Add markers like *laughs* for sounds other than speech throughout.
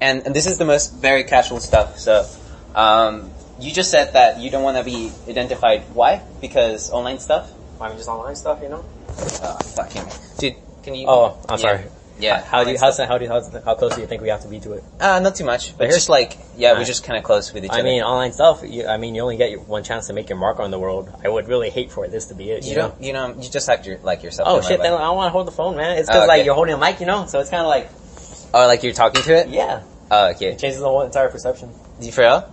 and, and this is the most very casual stuff. So, um, you just said that you don't want to be identified. Why? Because online stuff. I mean, just online stuff, you know. Oh, fucking dude. Can you? Oh, I'm Yeah. sorry. Yeah. How do you, online how, stuff. how do you, how, how close do you think we have to be to it? Uh, not too much, but here's- just like yeah, we're just kind of close with each I other. I mean, online stuff. You, I mean, you only get one chance to make your mark on the world. I would really hate for this to be it. You, you know? don't, you know, you just act your, like yourself. Oh shit! Then I don't want to hold the phone, man. It's Oh, because okay. like you're holding a mic, you know. So it's kind of like it. Oh, like you're talking to it. yeah, Oh, okay. it changes the whole entire perception. You for real?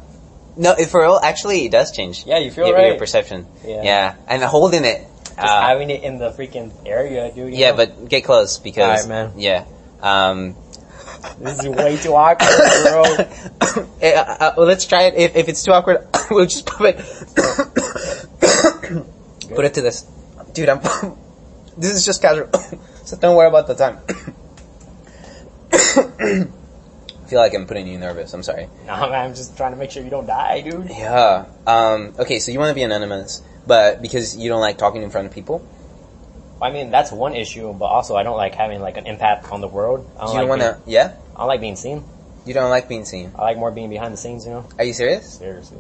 No, it, for real, actually, it does change. Yeah, you feel your, right. your perception. Yeah. Yeah, and holding it. Just uh, having it in the freaking area, dude. yeah, know? but get close because. Alright, man. Yeah. Um, this is way too awkward, bro. *laughs* eh, uh, uh, well, let's try it. If, if it's too awkward, *coughs* we'll just put it. *coughs* put it to this, dude. I'm. *coughs* this is just casual, so don't worry about the time. I *coughs* feel like I'm putting you nervous. I'm sorry. No, I'm just trying to make sure you don't die, dude. Yeah. Um, okay, so you want to be anonymous, but because you don't like talking in front of people, I mean, that's one issue, but also I don't like having like an impact on the world. I don't you like want to. Yeah. I don't like being seen. You don't like being seen. I like more being behind the scenes, you know. Are you serious? Seriously.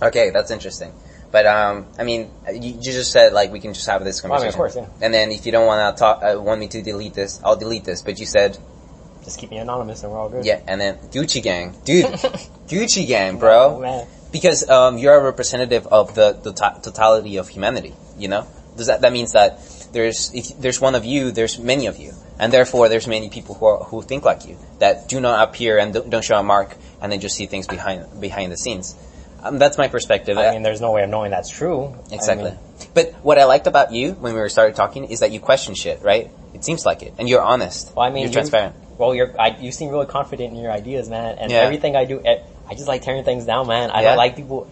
Okay, that's interesting. But um, I mean, you, you just said like we can just have this Well, I mean, conversation. of course, yeah. And then if you don't want to talk, uh, want me to delete this, I'll delete this. But you said Just keep me anonymous and we're all good. yeah, and then Gucci Gang, dude, *laughs* Gucci Gang, Oh, bro. man. Because um, you're a representative of the the to- totality of humanity. You know, does that that means that there's if there's one of you, there's many of you, and therefore there's many people who are, who think like you that do not appear and don't, don't show a mark, and then just see things behind behind the scenes. Um, that's my perspective. I mean, there's no way of knowing that's true. I Exactly. mean, but what I liked about you when we were started talking is that you question shit, right? It seems like it, and you're honest. well, I mean, you're you- transparent. Well, you're, I, you seem really confident in your ideas, man. And Yeah. everything I do, I just like tearing things down, man. I Yeah? don't like people.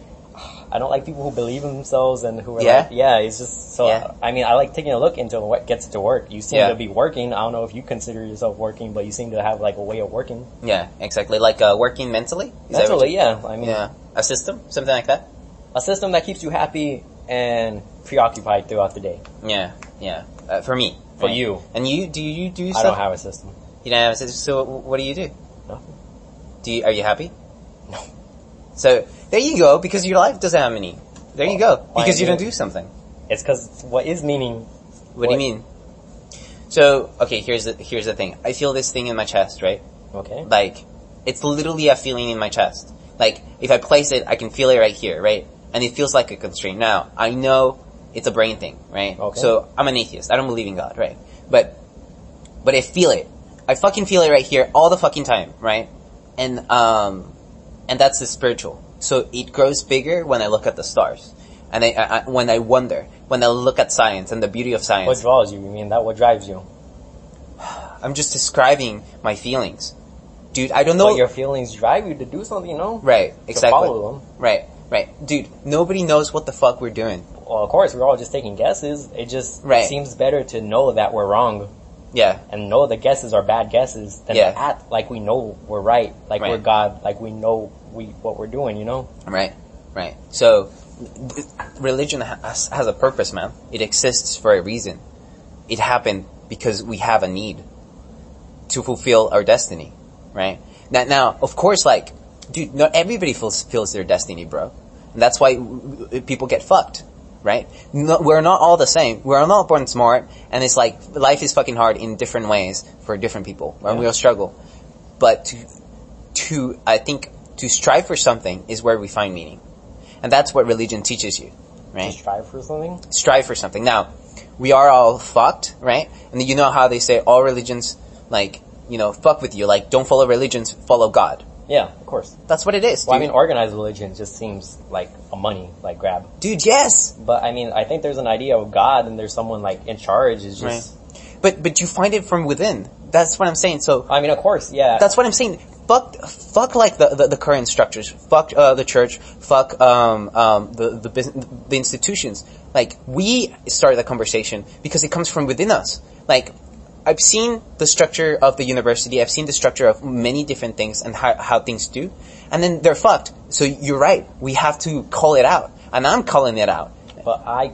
I don't like people who believe in themselves and who are Yeah? like, yeah, it's just so. Yeah. I mean, I like taking a look into what gets to work. You seem Yeah. to be working. I don't know if you consider yourself working, but you seem to have like a way of working. Yeah, exactly. Like uh, working mentally. Is Mentally, yeah. I mean, Yeah, a system, something like that. a system that keeps you happy and preoccupied throughout the day. Yeah, yeah. Uh, for me, For right? you. and you, do you do something? I stuff? don't have a system. You don't have a system. So what do you do? Nothing. Do you, are you happy? No. So there you go. Because your life doesn't have meaning. There you go. Because you do- don't do something. It's because what is meaning? What, do you mean? So okay, here's the here's the thing. I feel this thing in my chest, right? Okay. Like, it's literally a feeling in my chest. Like, if I place it, I can feel it right here, right? And it feels like a constraint. Now, I know it's a brain thing, right? Okay. So, I'm an atheist. I don't believe in God, right? But, but I feel it. I fucking feel it right here all the fucking time, right? And, um, and that's the spiritual. So it grows bigger when I look at the stars. And I, I, I- when I wonder, when I look at science and the beauty of science. What draws you? You mean that what drives you? *sighs* I'm just describing my feelings. Dude, I don't know. But your feelings drive you to do something, you know? Right, To exactly. follow them. Right, right. Dude, nobody knows what the fuck we're doing. Well, of course, we're all just taking guesses. It just Right. seems better to know that we're wrong Yeah, and know the guesses are bad guesses than Yeah. to act like we know we're right, like Right. we're God, like we know we what we're doing, you know? right, right. So, religion has, has a purpose, man. It exists for a reason. It happened because we have a need to fulfill our destiny, right? Now, now, of course, like, dude, not everybody feels, feels their destiny, bro. And that's why people get fucked, right? No, we're not all the same. We're not born smart, and it's like, life is fucking hard in different ways for different people, and Yeah. We all struggle. But to, to, I think, to strive for something is where we find meaning. And that's what religion teaches you, right? To strive for something. strive for something. Now, we are all fucked, right? And you know how they say all religions, like, you know, fuck with you. Like, don't follow religions, follow God. Yeah, of course. That's what it is, Well, I mean, organized religion just seems like a money, like grab. dude, yes! But I mean, I think there's an idea of God and there's someone like in charge is just, But, but you find it from within. That's what I'm saying. So, I mean, of course, yeah. that's what I'm saying. Fuck, fuck like the, the, the current structures. Fuck, uh, the church. Fuck, um, um, the, the, bus- the institutions. Like, we started the conversation because it comes from within us. Like, I've seen the structure of the university, I've seen the structure of many different things and how, how things do, and then they're fucked. So you're right, we have to call it out. And I'm calling it out. but I,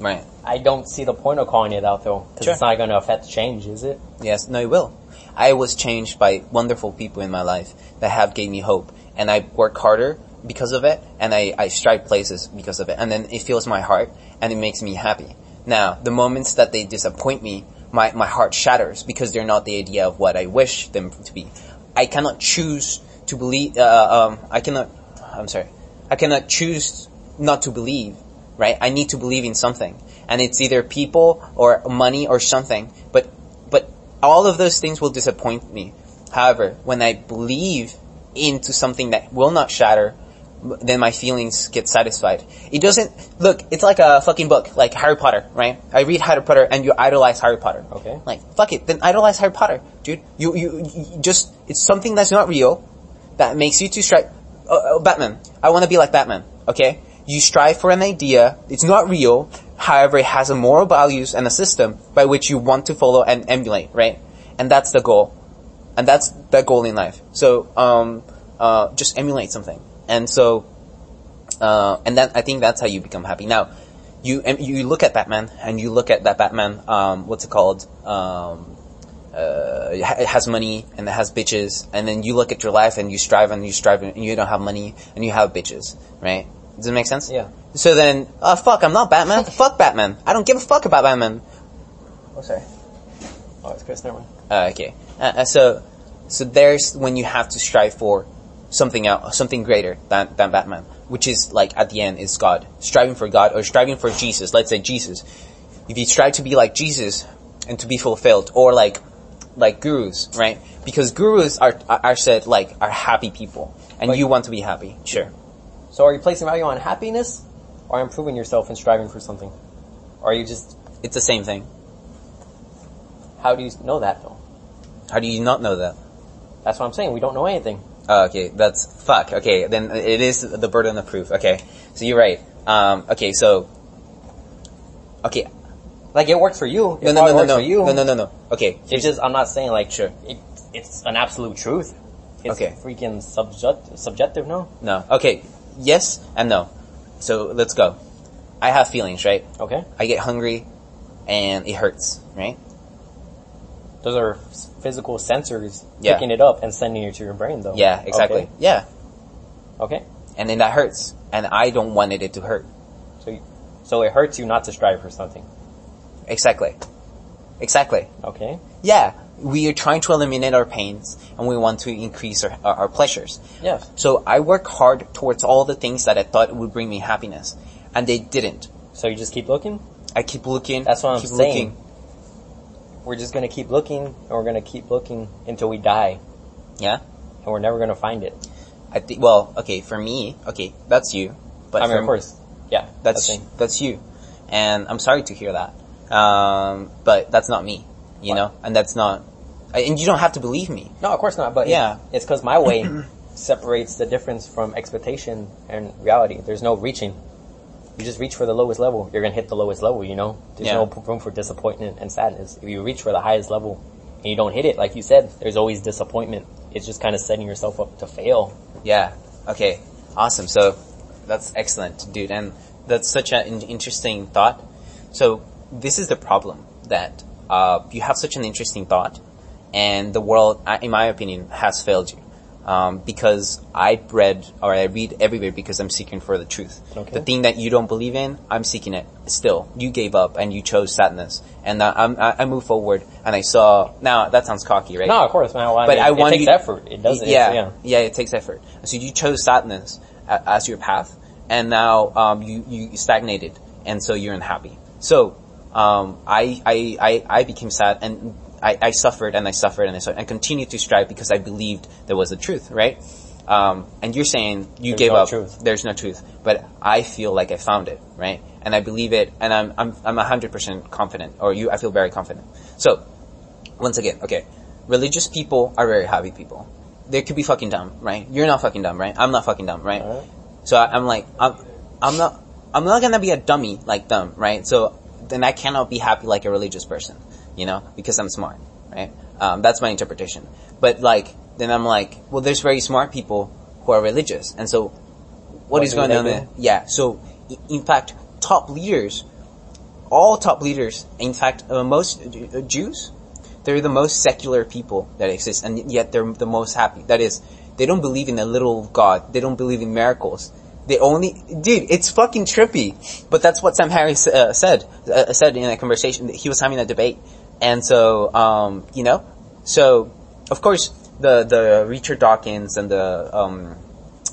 Right. I don't see the point of calling it out though, because Sure. it's not going to affect change, is it? Yes, no, it will. I was changed by wonderful people in my life that have gave me hope, and I work harder because of it, and I, I strive places because of it, and then it fills my heart, and it makes me happy. Now, the moments that they disappoint me, my, my heart shatters because they're not the idea of what I wish them to be. I cannot choose to believe, uh, um, I cannot, I'm sorry, I cannot choose not to believe, right? I need to believe in something. And it's either people or money or something, but, but all of those things will disappoint me. However, when I believe into something that will not shatter, then my feelings get satisfied. It doesn't, look, it's like a fucking book, like Harry Potter, right? I read Harry Potter and you idolize Harry Potter. Okay. Like, fuck it, then idolize Harry Potter, dude. You, you, you just, it's something that's not real, that makes you to strive, uh, uh, Batman. I want to be like Batman, okay? You strive for an idea, it's not real, however it has a moral values and a system by which you want to follow and emulate, right? And that's the goal. And that's the goal in life. So, um, uh, just emulate something. And so, uh, and then I think that's how you become happy. Now, you you look at Batman and you look at that Batman. Um, what's it called? Um, uh, it has money and it has bitches, and then you look at your life and you strive and you strive and you don't have money and you have bitches, right? Does it make sense? Yeah. So then, uh, fuck, I'm not Batman. *laughs* fuck Batman. I don't give a fuck about Batman. Oh, sorry. Oh, it's Chris. Never mind. Uh, okay. Uh, uh, so, so there's when you have to strive for something else, something greater than, than Batman, which is like at the end is God. Striving for God or striving for Jesus. Let's say Jesus. If you strive to be like Jesus and to be fulfilled or like, like gurus, right? Because gurus are, are said like, are happy people and Like- you want to be happy. Sure. So are you placing value on happiness or improving yourself and striving for something? Or are you just, It's the same thing. how do you know that though? How do you not know that? That's what I'm saying. We don't know anything. Oh, okay, that's fuck. Okay, then it is the burden of proof. Okay, so you're right. Um, okay, so okay, Like it works for you. No, no, no, no, no, you. no, no, no, no. Okay, It's just I'm not saying like Sure. It, it's an absolute truth. It's Okay. freaking subject, subjective. No. no. Okay, yes and no. So let's go. I have feelings, right? Okay. I get hungry, and it hurts, right? Those are physical sensors Yeah. picking it up and sending it to your brain, though. Yeah, exactly. Yeah, Okay. okay. and then that hurts, and I don't want it to hurt. So, you, so it hurts you not to strive for something. Exactly, exactly. Okay. Yeah, we are trying to eliminate our pains, and we want to increase our, our, our pleasures. Yes. So I work hard towards all the things that I thought would bring me happiness, and they didn't. So you just keep looking. I keep looking. That's what I'm keep saying. Looking. We're just gonna keep looking, and we're gonna keep looking until we die, Yeah. and we're never gonna find it. I think. Well, okay. For me, okay, that's you. But I mean, of course. Yeah. that's thing. that's you, and I'm sorry to hear that. Um, but that's not me. You What? know, and that's not. And you don't have to believe me. No, of course not. But Yeah. it's because my way *clears throat* separates the difference from expectation and reality. There's no reaching. You just reach for the lowest level. You're gonna hit the lowest level. You know, there's Yeah. no room for disappointment and sadness. If you reach for the highest level and you don't hit it, like you said, there's always disappointment. It's just kind of setting yourself up to fail. Yeah. Okay. Awesome. So that's excellent, dude. And that's such an interesting thought. So this is the problem that uh, you have such an interesting thought, and the world, in my opinion, has failed you. Um, because I read or I read everywhere because I'm seeking for the truth. Okay. The thing that you don't believe in, I'm seeking it still. You gave up and you chose sadness, and uh, I'm, I, I moved forward and I saw. Now that sounds cocky, right? No, of course. Well, I But mean, I it want takes you- effort. It does. yeah, Yeah. yeah, it takes effort. So you chose sadness as your path, and now um, you you stagnated, and so you're unhappy. So um, I, I I I became sad, and I, I suffered, and I suffered, and I suffered, and continued to strive because I believed there was a truth, right? Um, and you're saying you There's gave no up. truth. There's no truth, but I feel like I found it, right? And I believe it, and I'm I'm I'm hundred percent confident, or you, I feel very confident. So once again, okay, religious people are very happy people. They could be fucking dumb, right? You're not fucking dumb, right? I'm not fucking dumb, right? Alright. So I, I'm like, I'm, I'm not, I'm not gonna be a dummy like them, right? So then I cannot be happy like a religious person, you know, because I'm smart, right? Um, that's my interpretation. But like, then I'm like, well, there's very smart people who are religious, and so what What is going on there? Yeah. So in fact, top leaders, all top leaders, in fact, uh, most uh, Jews, They're the most secular people that exist, and yet they're the most happy. That is, they don't believe in a little God. They don't believe in miracles. They only, dude, it's fucking trippy. But that's what Sam Harris uh, said, uh, said in a conversation. He was having a debate. And so, um, you know, so, of course, the, the Richard Dawkins and the, um,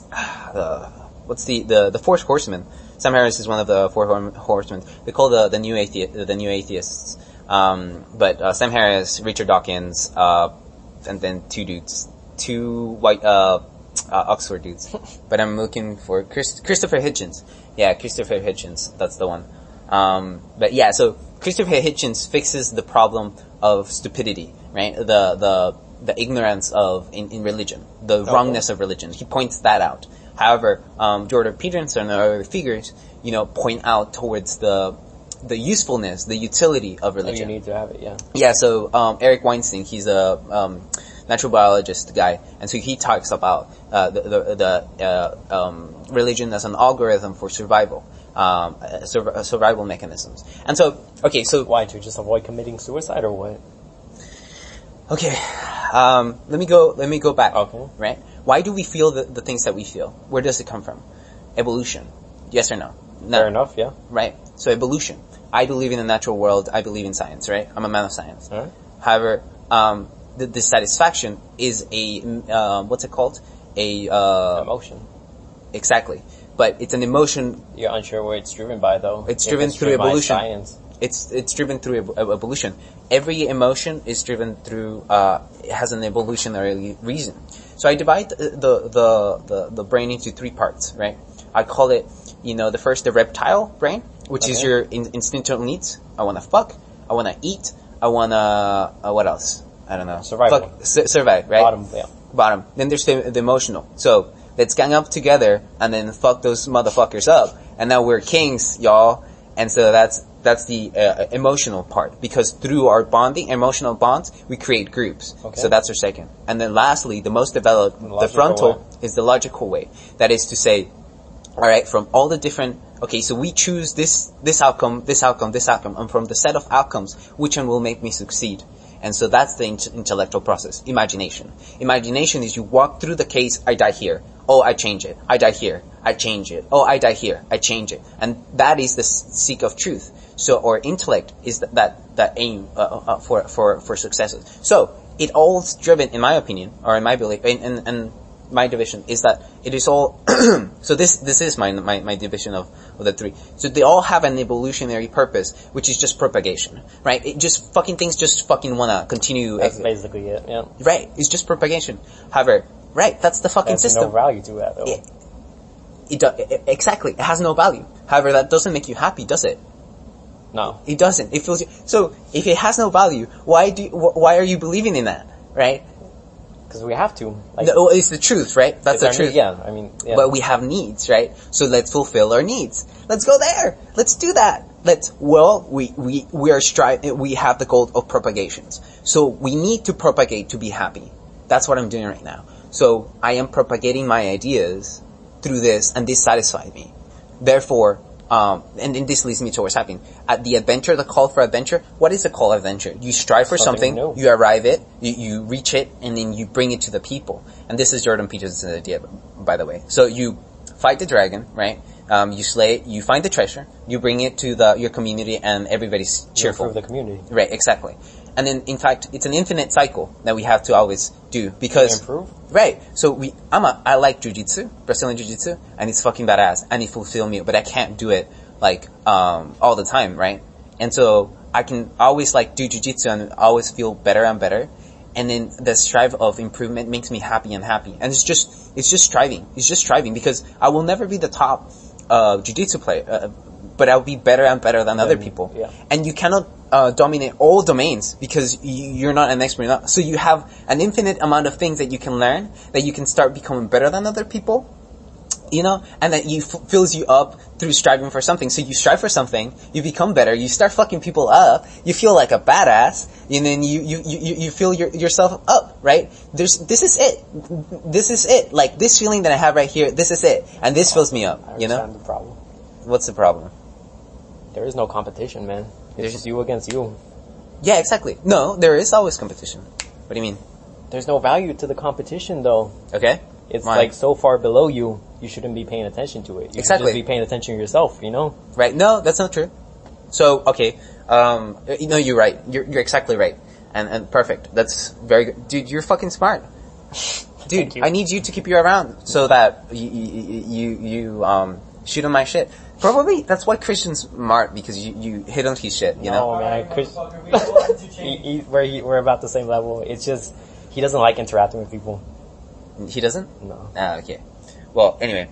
*sighs* the, what's the, the, the Four Horsemen. Sam Harris is one of the Four Horsemen. They call the, the new athe- the new atheists. Um, but, uh, Sam Harris, Richard Dawkins, uh, and then two dudes, two white, uh, uh, Oxford dudes. *laughs* but I'm looking for Chris, Christopher Hitchens. Yeah, Christopher Hitchens. That's the one. Um, but yeah, so Christopher Hitchens fixes the problem of stupidity, right? The, the, the ignorance of, in, in religion. The Okay. wrongness of religion. He points that out. However, um, Jordan Peterson and other figures, you know, point out towards the, the usefulness, the utility of Oh, you need to have it, yeah. Yeah, so um, Eric Weinstein, he's a um, natural biologist guy, and so he talks about uh, the the, the uh, um, religion as an algorithm for survival, um, uh, sur- uh, survival mechanisms. And so, okay, so Why, to just avoid committing suicide or what? okay, um, let me go. Let me go back. Okay. Right? Why do we feel the, the things that we feel? Where does it come from? Evolution. Yes or no? No. Fair enough, yeah. right? So evolution. I believe in the natural world. I believe in science, right? I'm a man of science. Alright. However, um, the dissatisfaction is a um, what's it called? A uh, Emotion. exactly, but it's an emotion. You're unsure what it's driven by, though. It's driven through by evolution. Science. It's it's driven through ev- ev- evolution. Every emotion is driven through uh, it has an evolutionary reason. So I divide the the the, the, brain into three parts, right? I call it, you know, the first the reptile brain, which is your in, instinctual needs. I want to fuck. I want to eat. I want to uh, what else? I don't know. Survival. Fuck, su- survive, right? Bottom, yeah. bottom. Then there's the, the emotional. So let's gang up together and then fuck those motherfuckers up. And now we're kings, y'all. And so that's that's the uh, emotional part because through our bonding, emotional bonds, we create groups. Okay. So that's our second. And then lastly, the most developed, the Logical frontal way. is the logical way. That is to say, all right, from all the different. Okay, so we choose this this outcome, this outcome, this outcome, and from the set of outcomes, which one will make me succeed? And so that's the int- intellectual process. Imagination. Imagination is you walk through the case. I die here. Oh, I change it. I die here. I change it. Oh, I die here. I change it. And that is the seek of truth. So, or intellect is that that, that aim uh, uh, for for for successes. So it all's driven, in my opinion, or in my belief, and and, and my division is that it is all *clears throat* so this this is my my, my division of, of the three so they all have an evolutionary purpose which is just propagation right it just fucking things just fucking wanna continue That's basically it, yeah. right it's just propagation however right that's the fucking There's system no value to that, though. Yeah. it, do, it, exactly it has no value however that doesn't make you happy does it No. it doesn't it feels so if it has no value why do why are you believing in that right Because we have to. Like, no, it's the truth right that's the truth need- Yeah, I mean, yeah. But we have needs, right? So let's fulfill our needs. Let's go there. Let's do that. Let's, well, we, we, we are stri- we have the goal of propagations. So we need to propagate to be happy. That's what I'm doing right now. So I am propagating my ideas through this and this satisfies me. Therefore, um, and, and this leads me to what's happening. At the adventure, the call for adventure, what is the call adventure? You strive for Something something, you arrive it, you, you reach it, and then you bring it to the people. And this is Jordan Peterson's idea, by the way. So you fight the dragon, right? Um, you slay it, you find the treasure, you bring it to the, your community, and everybody's cheerful. improve the community. Right, exactly. And then, in fact, it's an infinite cycle that we have to always do because Improve? Right. So we, I'm a, I like jujitsu, Brazilian jiu-jitsu, and it's fucking badass, and it fulfill me, but I can't do it like, um, all the time, right? And so I can always like do jujitsu and always feel better and better. And then the strive of improvement makes me happy and happy. And it's just, it's just striving. It's just striving because I will never be the top, uh, jiu-jitsu player, uh, but I'll be better and better than other people. yeah. And you cannot, uh, dominate all domains because you're not an expert enough. So you have an infinite amount of things that you can learn, that you can start becoming better than other people you know, and that you f- fills you up through striving for something. So you strive for something, you become better, you start fucking people up, you feel like a badass, and then you you you, you feel your, yourself up, right? There's this is it, this is it. Like this feeling that I have right here, this is it, and this fills me up. You know, the problem. what's the problem? There is no competition, man. It's There's- just you against you. Yeah, exactly. No, there is always competition. What do you mean? There's no value to the competition though. Okay. It's like so far below you, you shouldn't be paying attention to it. You Exactly. should just be paying attention to yourself, you know? Right? No, that's not true. So, okay, um, know, you're right. You're, you're exactly right. And, and perfect. That's very good. Dude, you're fucking smart. *laughs* Dude, I need you to keep you around so that you, you, you, you um, shoot on my shit. Probably, that's why Christian's smart, because you, you hit on his shit, you know? No, man. Chris, *laughs* he, he, we're he, we're about the same level. It's just, he doesn't like interacting with people. He doesn't? No. Ah, okay. Well, anyway.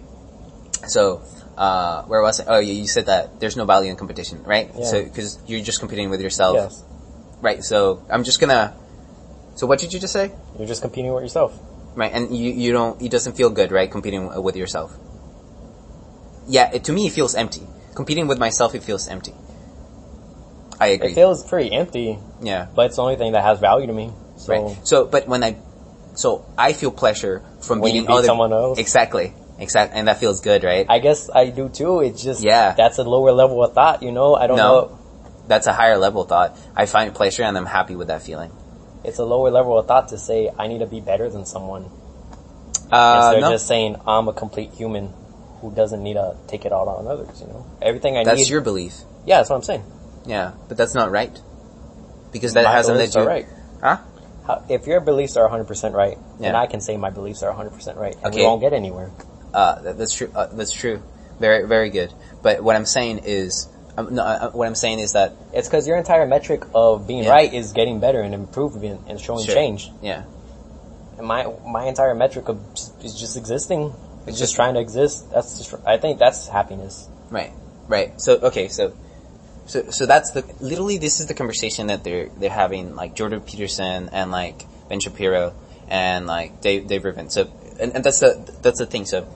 So, uh, where was I? Oh, you, you said that there's no value in competition, right? Yeah. So, cause you're just competing with yourself. Yes. Right, so I'm just gonna, so what did you just say? You're just competing with yourself. Right, and you, you don't, it doesn't feel good, right, competing with yourself. Yeah, it, to me it feels empty. Competing with myself, it feels empty. I agree. It feels pretty empty, yeah. but it's the only thing that has value to me. So, Right. So, but when I, so I feel pleasure from When beating beat other someone else? Exactly. Exactly. And that feels good, right? I guess I do too. It's just, Yeah. that's a lower level of thought, you know? I don't No. know. That's a higher level thought. I find pleasure and I'm happy with that feeling. It's a lower level of thought to say, I need to be better than someone. Uh, Instead no. of just saying, I'm a complete human who doesn't need to take it out on others, you know? Everything I that's need. That's your belief. yeah, that's what I'm saying. Yeah, but that's not right. Because that My hasn't led you. right. Huh? How, if your beliefs are 100% right, then I can say my beliefs are 100% right, and Okay. we won't get anywhere. Uh, that, that's true. Uh, that's true. Very, very good. But what I'm saying is, um, no, uh, what I'm saying is that It's because your entire metric of being Yeah. right is getting better and improving and showing Sure. change. yeah, And my my entire metric of is just existing. It's just- trying to exist. That's just, I think that's happiness. right, right. So okay, so so so that's the literally this is the conversation that they're they're having like Jordan Peterson and like Ben Shapiro and like Dave Dave Rubin. So and, and that's the that's the thing. So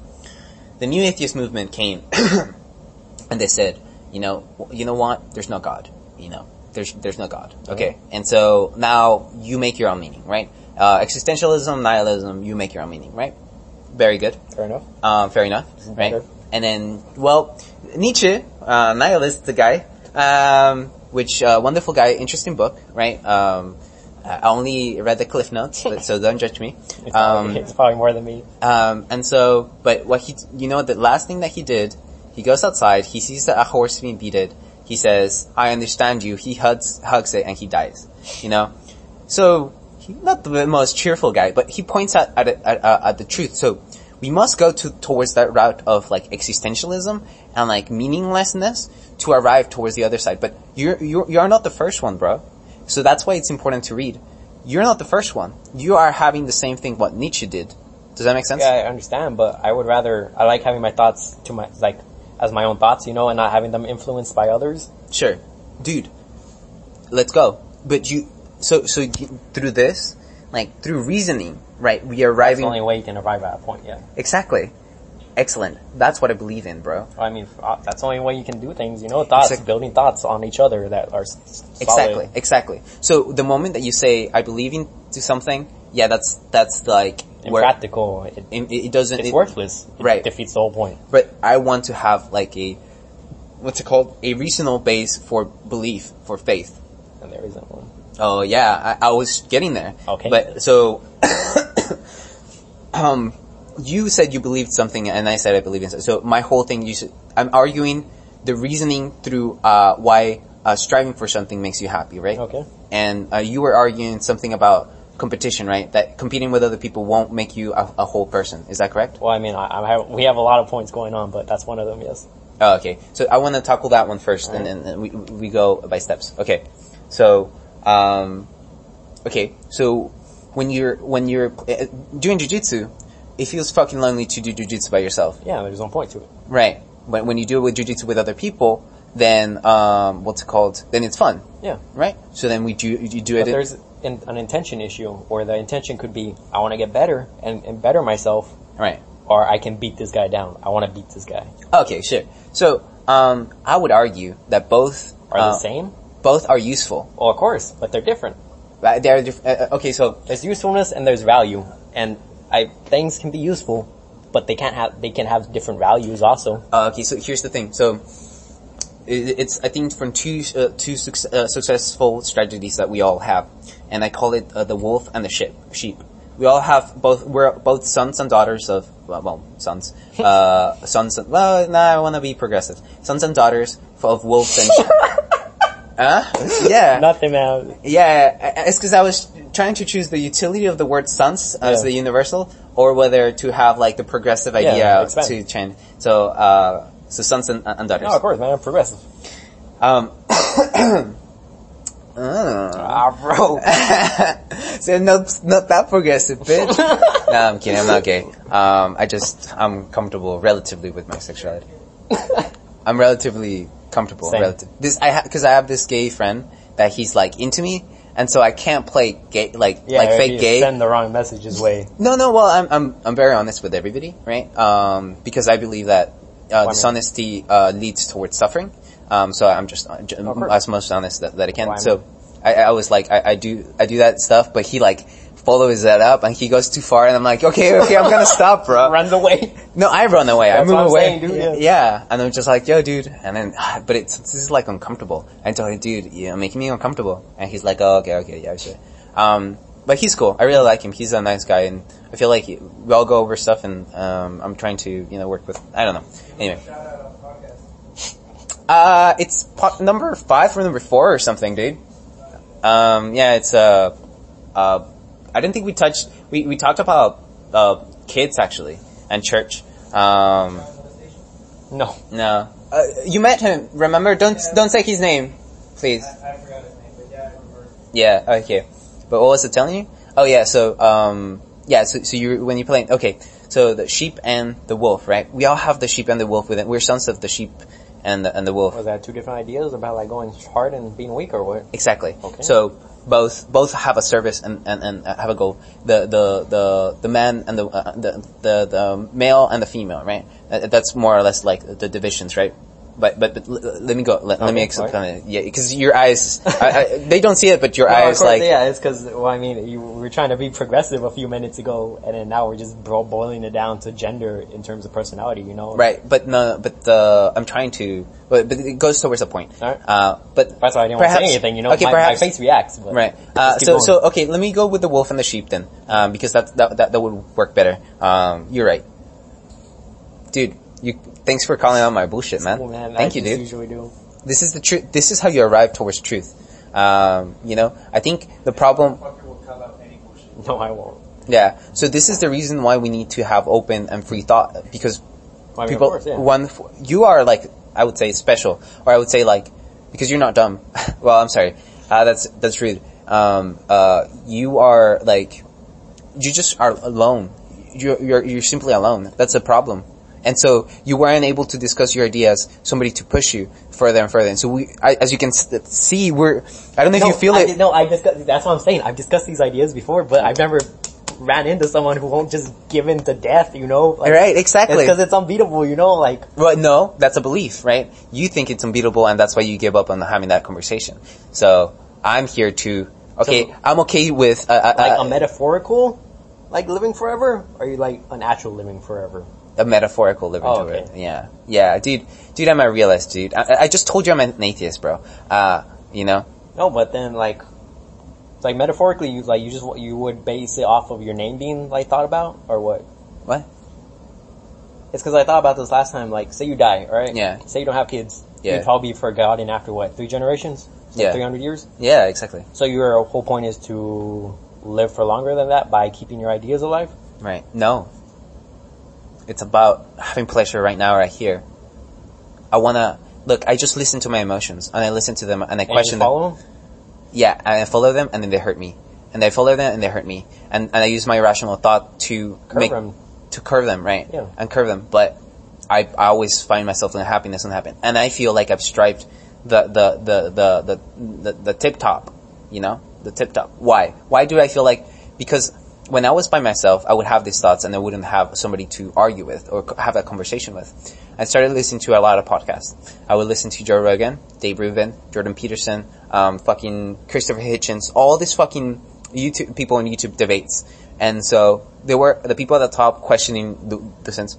the new atheist movement came *coughs* and they said, you know, you know what? There's no God. You know, there's there's no God. Okay, and so now you make your own meaning, right? Uh, existentialism, nihilism, you make your own meaning, right? Very good. Fair enough. Um, fair enough, right? better. And then, well, Nietzsche, uh, nihilist, the guy, um, which uh, wonderful guy, interesting book, right? Um, I only read the cliff notes, but, so don't judge me. *laughs* It's, probably, Um, it's probably more than me. um, and so, but what he, you know, the last thing that he did, he goes outside, he sees a horse being beaten, he says, I understand you, he hugs, hugs it, and he dies. You know? So, he, not the most cheerful guy, but he points out at, it- at, uh, at the truth. So, we must go to, towards that route of like existentialism and like meaninglessness to arrive towards the other side. But you're, you're, you're not the first one, bro. So that's why it's important to read. You're not the first one. You are having the same thing what Nietzsche did. Does that make sense? Yeah, I understand, but I would rather, I like having my thoughts to my, like, as my own thoughts, you know, and not having them influenced by others. Sure, dude. Let's go. But you, so so through this, like through reasoning, right? We are That's arriving the only way you can arrive at a point, yeah. exactly. Excellent. That's what I believe in, bro. I mean, uh, that's the only way you can do things, you know, thoughts, Exact- building thoughts on each other that are solid. Exactly, exactly. So the moment that you say I believe into something, yeah, that's that's like Impractical. It, it, it doesn't. it's it- worthless. It Right. defeats the whole point. But I want to have like a what's it called? A reasonable base for belief, for faith. And there isn't one. Oh yeah, I, I was getting there. Okay. But so, *coughs* um, you said you believed something, and I said I believe in something. So my whole thing, you I'm arguing the reasoning through uh, why uh, striving for something makes you happy, right? Okay. And uh, you were arguing something about competition, right? That competing with other people won't make you a, a whole person. Is that correct? Well, I mean, I, I have, we have a lot of points going on, but that's one of them, yes. Oh, okay. So I want to tackle that one first, and then we we go by steps. Okay. So, um, okay. So when you're when you're uh, doing jujitsu, it feels fucking lonely to do jujitsu by yourself, Yeah, there's no point to it. right? When when you do it with jujitsu with other people, then um, what's it called? Then it's fun, Yeah. right? So then we do you do But it. in- there's an, an intention issue, or the intention could be, I want to get better and, and better myself, right. or I can beat this guy down. I want to beat this guy. Okay, sure. So um, I would argue that both Are uh, the same? Both are useful. Well, of course, but they're different. Right? They are diff- uh, uh, okay. So There's usefulness and there's value, and I things can be useful, but they can't have they can have different values also. Uh, okay, so here's the thing. So it, it's I think from two uh, two suc- uh, successful strategies that we all have, and I call it uh, the wolf and the sheep. Sheep. We all have both. We're both sons and daughters of well, well sons, *laughs* uh, sons. And, well, nah, I want to be progressive. Sons and daughters of wolves and. sheep. *laughs* Huh? Yeah. *laughs* Nothing, man. Yeah, it's because I was trying to choose the utility of the word sons as Yeah. the universal, or whether to have like the progressive idea expand. to change. So, uh, so sons and, and daughters. No, of course, man. I'm progressive. Um, *coughs* uh, Ah, bro. *laughs* so no, not that progressive, bitch. *laughs* no, I'm kidding. I'm not gay. Um, I just I'm comfortable relatively with my sexuality. I'm relatively comfortable. Same. Relative. This I have, because I have this gay friend that he's like into me, and so I can't play gay like Yeah, like fake gay. Send the wrong messages way. No, no. Well, I'm I'm I'm very honest with everybody, right? Um, because I believe that uh, dishonesty uh, leads towards suffering. Um, so I'm just uh, j- as most honest that, that I can. Why so I, I was like, I, I do I do that stuff, but he like follows that up and he goes too far, and I'm like, okay, okay, I'm gonna stop, bro. *laughs* Runs away. No, I run away. I That's move what I'm away. saying, dude, yeah. and I'm just like, yo, dude. And then, *sighs* but it's this is like uncomfortable. And I told him, dude, you're making me uncomfortable. And he's like, oh, okay, okay, yeah, sure. Um, but he's cool. I really like him. He's a nice guy, and I feel like we all go over stuff, and um, I'm trying to, you know, work with. I don't know. Anyway, uh, it's po- number five or number four or something, dude. Um, yeah, it's uh, uh, I didn't think we touched. We we talked about uh kids actually and church. Um, No. no, uh, you met him. Remember? Don't don't say his name, please. I forgot his name, but yeah, I remember. Yeah, okay. But what was it telling you? Oh yeah, so um yeah, so so you when you play okay, so the sheep and the wolf, right? We all have the sheep and the wolf within. We're sons of the sheep and the, and the wolf. Was that two different ideas about like going hard and being weak or what? Exactly. Okay. So both both have a service and, and, and have a goal. The the the the man and the uh, the, the the male and the female, right? That's more or less like the divisions, right? But but, but l- let me go. Let, let me explain. sorry. it. Yeah, because your eyes, I, I, they don't see it, but your *laughs* No, eyes course, like yeah, it's because well, I mean, you we were trying to be progressive a few minutes ago, and then now we're just bro- boiling it down to gender in terms of personality. You know, Right, but no, but the I'm trying to, but, but it goes towards a point. Alright. Uh, but That's why I didn't perhaps, want to say anything. You know, okay, my, perhaps, my face reacts. But right. Uh, so going. so okay, let me go with the wolf and the sheep then, um, because that that that, that would work better. Um, you're right, dude. You thanks for calling out my bullshit, man. Cool, man. Thank I you, dude. Usually do. This is the truth. This is how you arrive towards truth. Um, you know, I think the problem Fucker will cut out any bullshit. *laughs* No, I won't. yeah. So this is the reason why we need to have open and free thought because I mean, people of course, yeah. one you are like I would say special or I would say like because you're not dumb. *laughs* well, I'm sorry. Uh, that's that's rude. Um, uh, you are like you just are alone. You're you're you're simply alone. That's a problem. And so you weren't able to discuss your ideas, somebody to push you further and further. And so we, I, as you can see, we're, I don't know if you feel I, it. No, I discuss, that's what I'm saying. I've discussed these ideas before, but I've never ran into someone who won't just give in to death. You know, like, Right, exactly. It's because it's unbeatable. You know, like Well, no, that's a belief, right? You think it's unbeatable, and that's why you give up on having that conversation. So I'm here to. Okay, So- I'm okay with. Uh, uh, like uh, a metaphorical, like living forever, or are you like an actual living forever? A metaphorical living Oh, to okay. it. Yeah, yeah, dude, dude, I'm a realist, dude. I, I just told you I'm an atheist, bro. Uh, you know, No, but then like, it's like metaphorically, you like you just you would base it off of your name being like thought about, or what? what? It's because I thought about this last time. Like, say you die, right? Yeah. Say you don't have kids. Yeah. You'd probably be forgotten after what? Three generations? Yeah. Three hundred years. Yeah, exactly. So your whole point is to live for longer than that by keeping your ideas alive. Right? No, it's about having pleasure right now, right here. I wanna look. I just listen to my emotions, and I listen to them, and I And question them. follow them. Yeah, and I follow them, and then they hurt me, and I follow them, and they hurt me, and and I use my rational thought to Curve make them. to curve them, right? Yeah. And curve them, but I I always find myself in happiness and happen, and I feel like I've striped the the the the the the, the tip top, you know, the tip top. Why? Why do I feel like? Because when I was by myself, I would have these thoughts, and I wouldn't have somebody to argue with or have a conversation with. I started listening to a lot of podcasts. I would listen to Joe Rogan, Dave Rubin, Jordan Peterson, um, fucking Christopher Hitchens, all these fucking YouTube people on YouTube debates. And so there were the people at the top questioning the, the sense.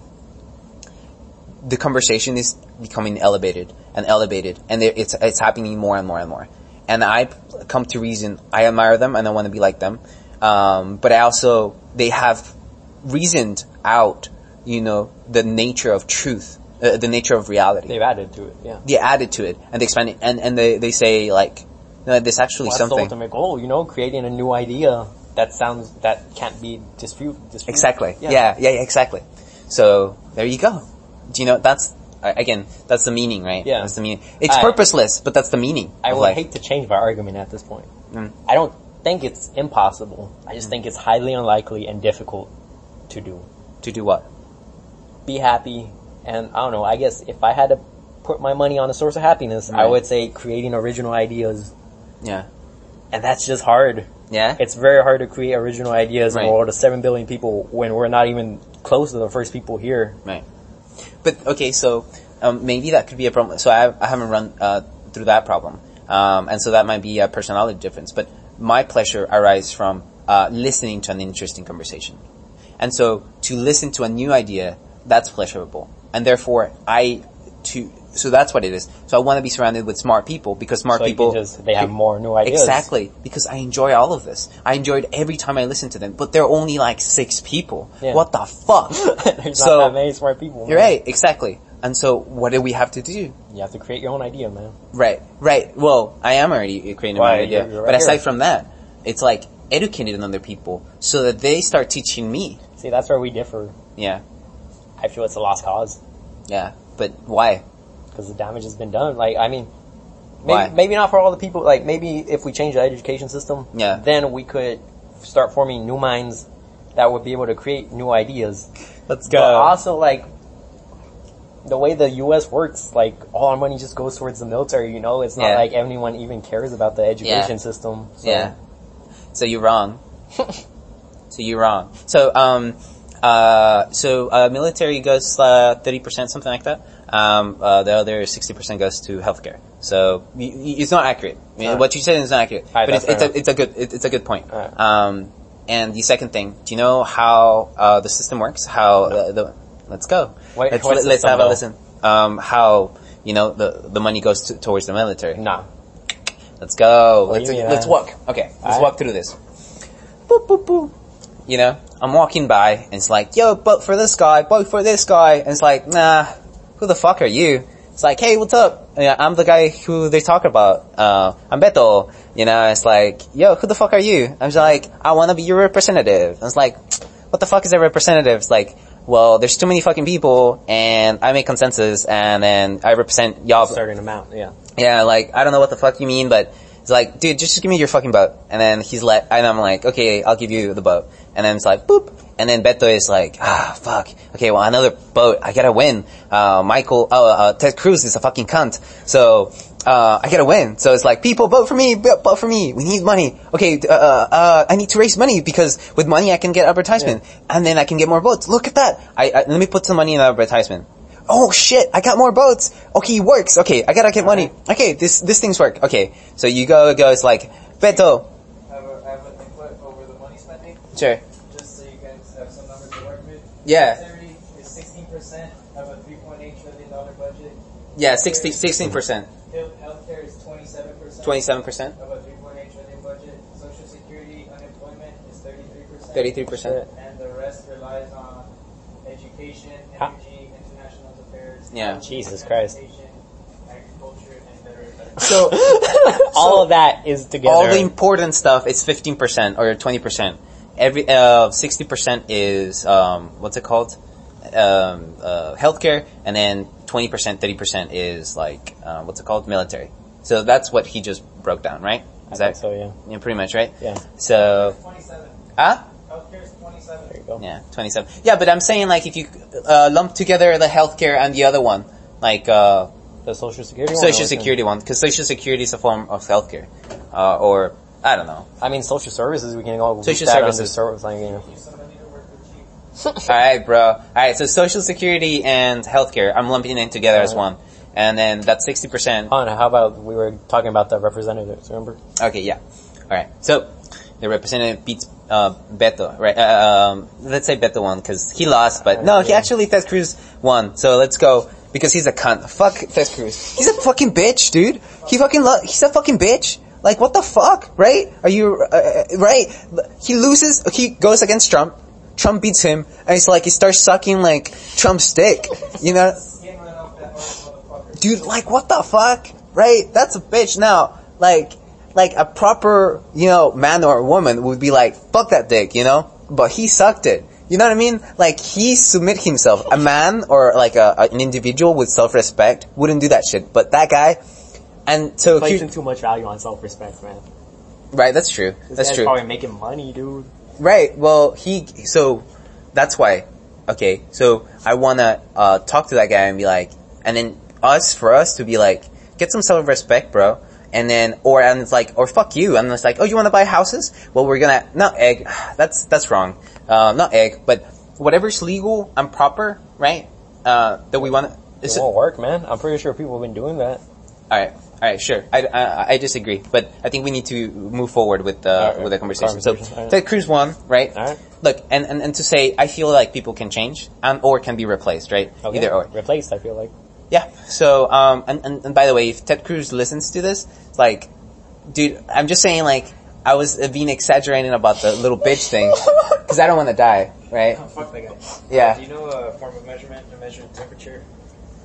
the conversation is becoming elevated and elevated, and it's it's happening more and more and more. And I come to reason. I admire them, and I want to be like them. Um, but I also they have reasoned out, you know, the nature of truth, uh, the nature of reality. They've added to it. Yeah. they added to it and they expand it, and and they they say like, no, this actually Well, that's the ultimate goal, you know, creating a new idea that sounds that can't be disputed. dispute. Exactly. Yeah. yeah. Yeah. Exactly. So there you go. Do you know that's uh, again that's the meaning, right? Yeah. That's the meaning. It's I- purposeless, but that's the meaning. I would life. hate to change my argument at this point. Mm. I don't think it's impossible. I just think it's highly unlikely and difficult to do. to do what? Be happy, and I don't know. I guess if I had to put my money on a source of happiness, I would say creating original ideas, Yeah. and that's just hard. Yeah. It's very hard to create original ideas in Right. a world of seven billion people when we're not even close to the first people here. Right. But okay, so um, maybe that could be a problem. So I, I haven't run uh, through that problem, um, and so that might be a personality difference. But my pleasure arises from uh, listening to an interesting conversation, and so to listen to a new idea that's pleasurable, and therefore I to so that's what it is. So I want to be surrounded with smart people because smart So people just they have more new ideas. Exactly, because I enjoy all of this. I enjoyed every time I listened to them, but there are only like six people. Yeah. What the fuck? *laughs* There's So- not that many smart people. You're right, exactly. And so, what do we have to do? You have to create your own idea, man. Right, right. Well, I am already creating my Right, idea, you're- you're but aside here. from that, it's like educating other people so that they start teaching me. See, that's where we differ. Yeah, I feel it's a lost cause yeah. But why? because the damage has been done. Like, I mean, Why? maybe, maybe not for all the people. Like, maybe if we change the education system, Yeah. then we could start forming new minds that would be able to create new ideas. Let's go. But also, like, the way the U.S. works, like, all our money just goes towards the military. You know, it's not Yeah. like anyone even cares about the education Yeah. system. So. Yeah. So you're wrong. *laughs* so you're wrong. So um uh so uh military goes uh thirty percent something like that. Um uh the other sixty percent goes to healthcare. So y- y- it's not accurate. I mean, what you said is not accurate. Alright, but it's, it's a it's a good it, it's a good point. Alright. Um and the second thing, do you know how uh the system works? How uh, the let's go. What- let's let's system, have a listen. Um how you know the the money goes to, towards the military. Nah. Let's go. What Let's, let's walk. Okay, let's Alright. walk through this. Boop, boop, boop. You know, I'm walking by and it's like, yo, vote for this guy, vote for this guy. And it's like, nah, who the fuck are you? It's like, hey, what's up? Yeah, I'm the guy who they talk about. Uh, I'm Beto. You know, it's like, yo, who the fuck are you? I'm just like, I want to be your representative. And it's like, what the fuck is a representative? It's like, well, there's too many fucking people and I make consensus and then I represent y'all. Certain amount, yeah. Yeah, like, I don't know what the fuck you mean, but it's like, dude, just give me your fucking boat. And then he's like, and I'm like, okay, I'll give you the boat. And then it's like, boop. And then Beto is like, ah, fuck. Okay, well, another boat. I gotta win. Uh, Michael, oh, uh, Ted Cruz is a fucking cunt. So, uh, I gotta win. So it's like, people, vote for me, vote vote for me. We need money. Okay, uh, uh, I need to raise money because with money I can get advertisement. And then I can get more votes. Look at that. I, I let me put some money in the advertisement. Oh shit, I got more votes. Okay, it works. Okay, I gotta get money. Okay, this, this thing's work. Okay, so you go, it goes like, Beto. Have a, have an input over the money spending, Sure. just so you guys have some numbers to work with. Yeah. Military is 16% of a 3.8 trillion dollar budget. Yeah, 60, 16%. 27%. About three point eight trillion budget. Social security, unemployment is 33%. Thirty-three percent, And the rest relies on education, energy, international affairs. Yeah. Jesus Christ. *laughs* So, all so of that is together. All the important stuff is 15% or 20%. Every, uh, 60% is, um, what's it called? Um, uh, healthcare. And then 20%, 30% is like, uh, what's it called? Military. So that's what he just broke down, right? I Is think that, so, yeah. yeah, pretty much, right? Yeah. So, 27. ah? Healthcare is 27. There you go. Yeah, 27. Yeah, but I'm saying like if you, uh, lump together the healthcare and the other one, like, uh, The social security one? social or- security one, because social security is a form of healthcare. Uh, or, I don't know. I mean, social services, we can all Social services. service, like, you know. Somebody to work with chief. *laughs* Alright, bro. Alright, so social security and healthcare, I'm lumping it together as one. And then that's 60%. Oh, and how about we were talking about the representatives, remember? Okay, yeah. Alright, so, the representative beats, uh, Beto, right? Uh, um, let's say Beto won, cause he lost, but no, he actually, Ted Cruz won. So let's go. because he's a cunt. Fuck Ted Cruz. He's a fucking bitch, dude. He fucking lo- he's a fucking bitch. Like what the fuck, right? Are you uh, uh, right? He loses. He goes against Trump. Trump beats him, and it's like he starts sucking like Trump's dick. You know, Skin right off that hard motherfucker. Dude, like what the fuck, right? That's a bitch. Now, like, like a proper, you know, man or woman would be like, fuck that dick, you know? But he sucked it. You know what I mean? Like he submit himself. A man or like a, an individual with self-respect wouldn't do that shit. But that guy, and so Placing too much value on self-respect, man. right, that's true. That's true. probably making money, dude. Right. Well, he so that's why. Okay. So I wanna uh, talk to that guy and be like, and then us for us to be like, get some self respect, bro. And then, or and it's like, or fuck you, and it's like, oh, you want to buy houses? Well, we're gonna not egg. *sighs* That's that's wrong. Uh, not egg, but whatever's legal and proper, right? Uh, that we want. It won't work, man. I'm pretty sure people have been doing that. All right, all right, sure. I, I, I disagree, but I think we need to move forward with the All right, with the conversation. conversation, So right. Ted Cruz won, right? All right. Look, and, and and to say, I feel like people can change and or can be replaced, right? Okay. Either or. Replaced, I feel like. Yeah. So, um, and, and and by the way, if Ted Cruz listens to this, like, dude, I'm just saying, like, I was uh, being exaggerating about the little bitch thing *laughs* because I don't want to die, right? Oh, fuck that guy. Yeah. Do you know a form of measurement to measure temperature?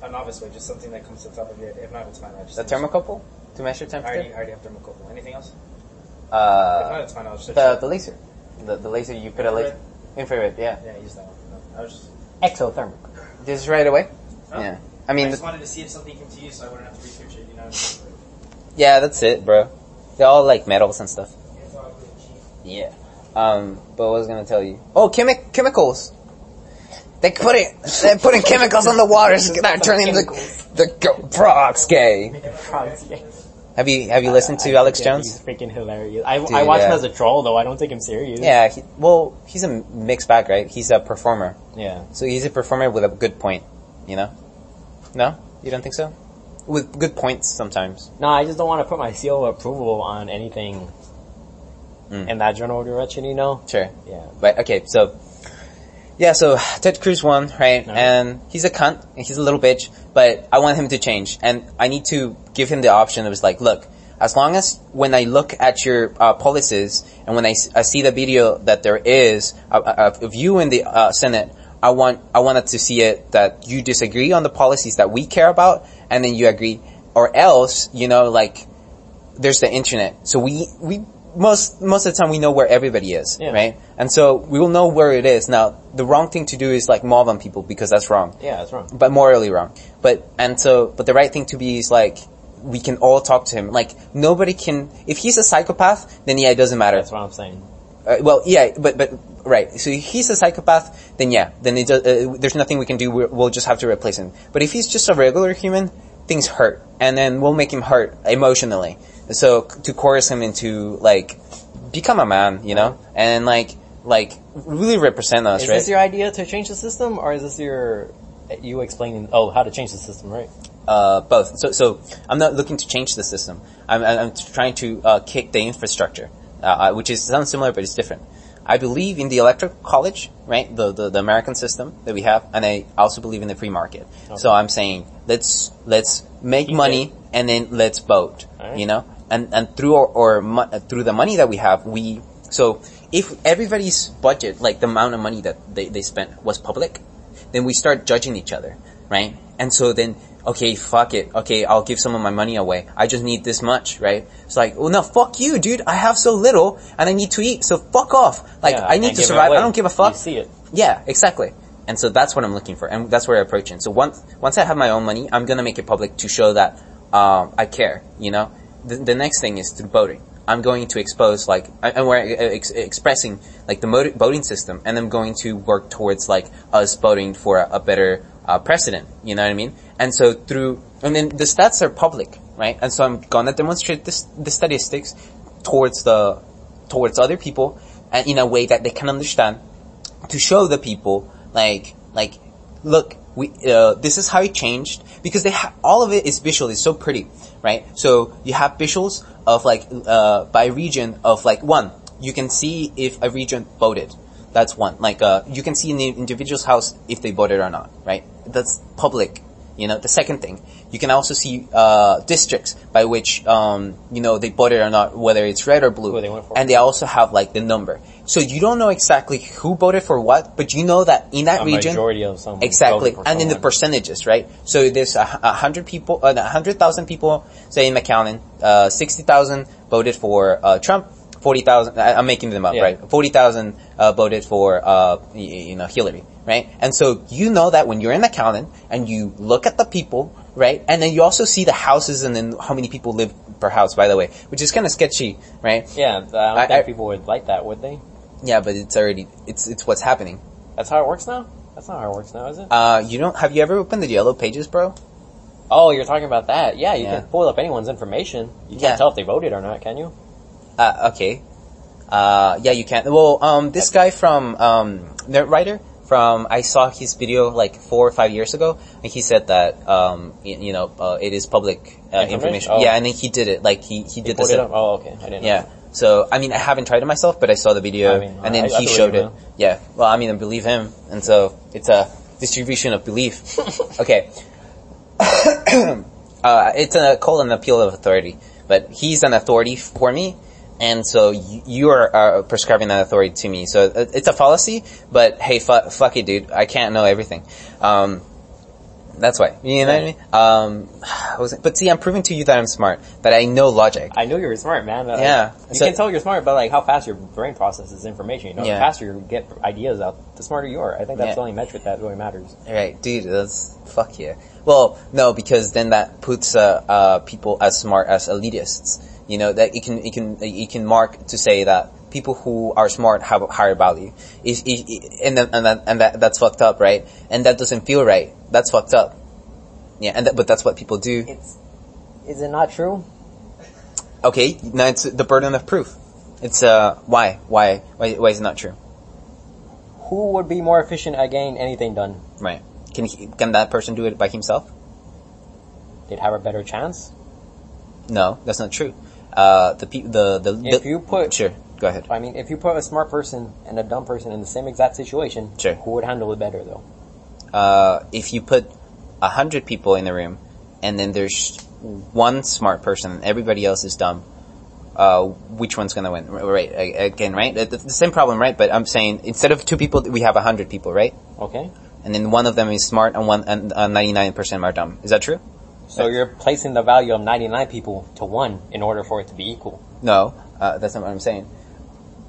A novice way, just something that comes to the top of your head. If not, it's fine. I just The thermocouple to measure I already, I already have thermocouple. Anything else? if Uh, not, it's fine. I'll just the the laser, the the laser you put a laser infrared, yeah. Yeah, use that one. No, I was just. Exothermic. This right away. Huh? Yeah. I mean, I mean, just wanted to see if something came to you, so I wouldn't have to research it. You know. What I mean? Yeah, that's it, bro. They're all like metals and stuff. It's all good cheap. Yeah. Um, but what was I gonna tell you? Oh, chemi- chemicals. They put it. They're putting chemicals on the waters that are turning the the go- frogs gay. Have you have you listened to I Alex think Jones? He's freaking hilarious. I, Dude, I watch him yeah. as a troll, though. I don't take him serious. Yeah. He, well, he's a mixed bag, right? He's a performer, Yeah. so he's a performer with a good point. You know? No, you don't think so? With good points sometimes. No, I just don't want to put my seal of approval on anything Mm. in that general direction, you know? Sure. Yeah. But okay, so yeah, so Ted Cruz won, right? No. And he's a cunt, and he's a little bitch, but I want him to change, and I need to give him the option. It was like, look, as long as when I look at your uh, policies and when I, s- I see the video that there is uh, uh, of you in the uh, Senate, I want I wanted to see it that you disagree on the policies that we care about, and then you agree, or else you know like there's the internet. So we, we, most, most of the time we know where everybody is, Yeah. right? And so we will know where it is. Now, the wrong thing to do is like mob on people because that's wrong. Yeah, that's wrong. But morally wrong. But, and so, but the right thing to be is like, we can all talk to him. Like, nobody can, if he's a psychopath, then yeah, it doesn't matter. That's what I'm saying. Uh, well, yeah, but, but, right. So if he's a psychopath, then yeah, then it does, uh, there's nothing we can do. We're, we'll just have to replace him. But if he's just a regular human, things hurt. And then we'll make him hurt emotionally. So to coerce him into, like, become a man, you know? And like, like, really represent us, Is right? this your idea to change the system, or is this your you explaining? Oh, how to change the system, right? uh, both. So, so I'm not looking to change the system. I'm, I'm I'm trying to uh, kick the infrastructure, uh, uh, which is sounds similar but it's different. I believe in the electoral college, right? The, the the American system that we have, and I also believe in the free market. So I'm saying let's let's make Keep money it. and then let's vote. Alright. You know, and and through our, our mo- through the money that we have, we so if everybody's budget, like the amount of money that they, they spent, was public, then we start judging each other, right? And so then, okay, fuck it. Okay, I'll give some of my money away. I just need this much, right? It's like, well, no, fuck you, dude. I have so little and I need to eat, so fuck off. Like, Yeah, I need to survive. I don't give a fuck. You see it. Yeah, exactly. And so that's what I'm looking for, and that's where I approach it. So once once I have my own money, I'm gonna make it public to show that um, I care. You know, the, the next thing is through voting. I'm going to expose like, and we're uh, ex- expressing like the moti- voting system, and I'm going to work towards like us voting for a, a better uh, president. You know what I mean? And so through, and then the stats are public, right? And so I'm gonna demonstrate this the statistics towards the towards other people, and in a way that they can understand to show the people like like look we uh, this is how it changed because they ha- all of it is visual it's so pretty right? So you have visuals of like uh, by region of like one. You can see if a region voted. That's one. Like uh, you can see in the individual's house if they voted or not right? That's public You know, the second thing, you can also see uh, districts by which um, you know they voted or not, whether it's red or blue, they and they also have like the number. So you don't know exactly who voted for what, but you know that in that A region, majority of some Exactly, and in the percentages, right? So there's a, a hundred people, uh, a hundred thousand people, say in McAllen, uh, sixty thousand voted for uh, Trump, forty thousand. I'm making them up, Yeah. right? Forty thousand uh, voted for uh, y- you know Hillary, right? And so you know that when you're in McAllen and you look at the people, right, and then you also see the houses and then how many people live per house, by the way, which is kind of sketchy, right? Yeah, I don't think I- people would like that, would they? Yeah, but it's already it's it's what's happening. That's how it works now. That's not how it works now, is it? Uh, you don't have you ever opened the yellow pages, bro? oh, you're talking about that? Yeah, you Yeah. can pull up anyone's information. You can't Yeah. tell if they voted or not, can you? Uh, okay. Uh, yeah, you can. Well, um, this guy from, um, Nerdwriter, from, I saw his video like four or five years ago, and he said that, um, y- you know, uh, it is public, uh, Information? Oh. Yeah, and then he did it, like, he, he did this. Oh, okay. I didn't. know. Yeah. So, I mean, I haven't tried it myself, but I saw the video, I mean, and then I- he showed it. man. Yeah. Well, I mean, I believe him, and so, it's a distribution of belief. *laughs* okay. *coughs* uh, it's a call an appeal of authority, but he's an authority for me, and so you, are uh, prescribing that authority to me. So it's a fallacy, but hey, fu- fuck it, dude. I can't know everything. Um, that's why. You know what I mean? Um, *sighs* what was it? But see, I'm proving to you that I'm smart, that I know logic. I know you're smart, man. Uh, Yeah. You So- can tell you're smart by like how fast your brain processes information. You know, Yeah. the faster you get ideas out, the smarter you are. I think that's Yeah. the only metric that really matters. Right, dude, that's, fuck yeah. Well, no, because then that puts, uh, uh, people as smart as elitists. You know, that it can, it can, it can mark to say that people who are smart have a higher value. If, if, and then, and that, and that, that's fucked up, right? And that doesn't feel right. That's fucked up. Yeah, and that, but that's what people do. It's, is it not true? Okay, now it's the burden of proof. It's, uh, why? Why? Why, why is it not true? Who would be more efficient at getting anything done? Right. Can he, can that person do it by himself? They'd have a better chance. No, that's not true. Uh, the pe- the the If you put- sure, go ahead. I mean, if you put a smart person and a dumb person in the same exact situation, Sure. who would handle it better though? Uh, if you put a hundred people in the room, and then there's one smart person, and everybody else is dumb, uh, which one's gonna win? Right, again, right? The, the same problem, right? But I'm saying instead of two people, we have a hundred people, right? Okay. And then one of them is smart, and one and uh, ninety-nine percent are dumb. Is that true? So you're placing the value of 99 people to one in order for it to be equal. No, uh, that's not what I'm saying.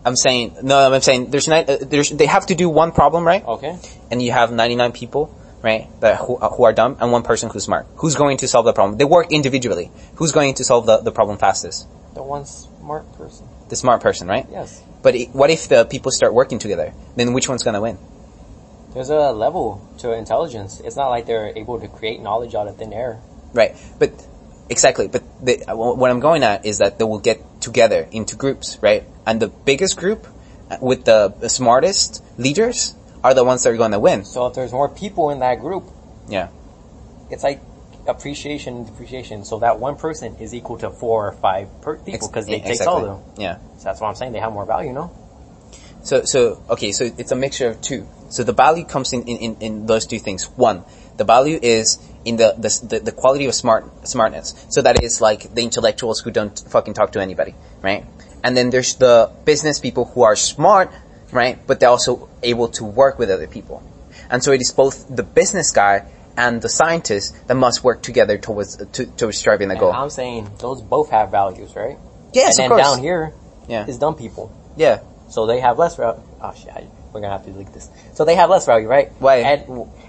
I'm saying no. I'm saying there's ni- uh, there's they have to do one problem, right? Okay. and you have 99 people, right, that who, uh, who are dumb, and one person who's smart. Who's going to solve the problem? They work individually. Who's going to solve the, the problem fastest? The one smart person. The smart person, right? Yes. But i what if the people start working together? Then which one's gonna win? There's a level to intelligence. It's not like they're able to create knowledge out of thin air. Right. But exactly. But the, what I'm going at is that they will get together into groups, right? And the biggest group uh, with the smartest leaders are the ones that are going to win. So if there's more people in that group, Yeah. it's like appreciation and depreciation. So that one person is equal to four or five per people because they exactly. all of them. Yeah. So that's why I'm saying they have more value, no? So, so okay, so it's a mixture of two. So the value comes in, in, in, in those two things. One, the value is in the, the the quality of smart smartness. So that is like the intellectuals who don't fucking talk to anybody, right? And then there's the business people who are smart, right? But they're also able to work with other people. And so it is both the business guy and the scientist that must work together towards to, towards driving the And goal. I'm saying those both have values, right? Yes, and of then course. down here Yeah. is dumb people. Yeah. So they have less value. Oh shit, we're gonna have to delete this. So they have less value, right? Why? And,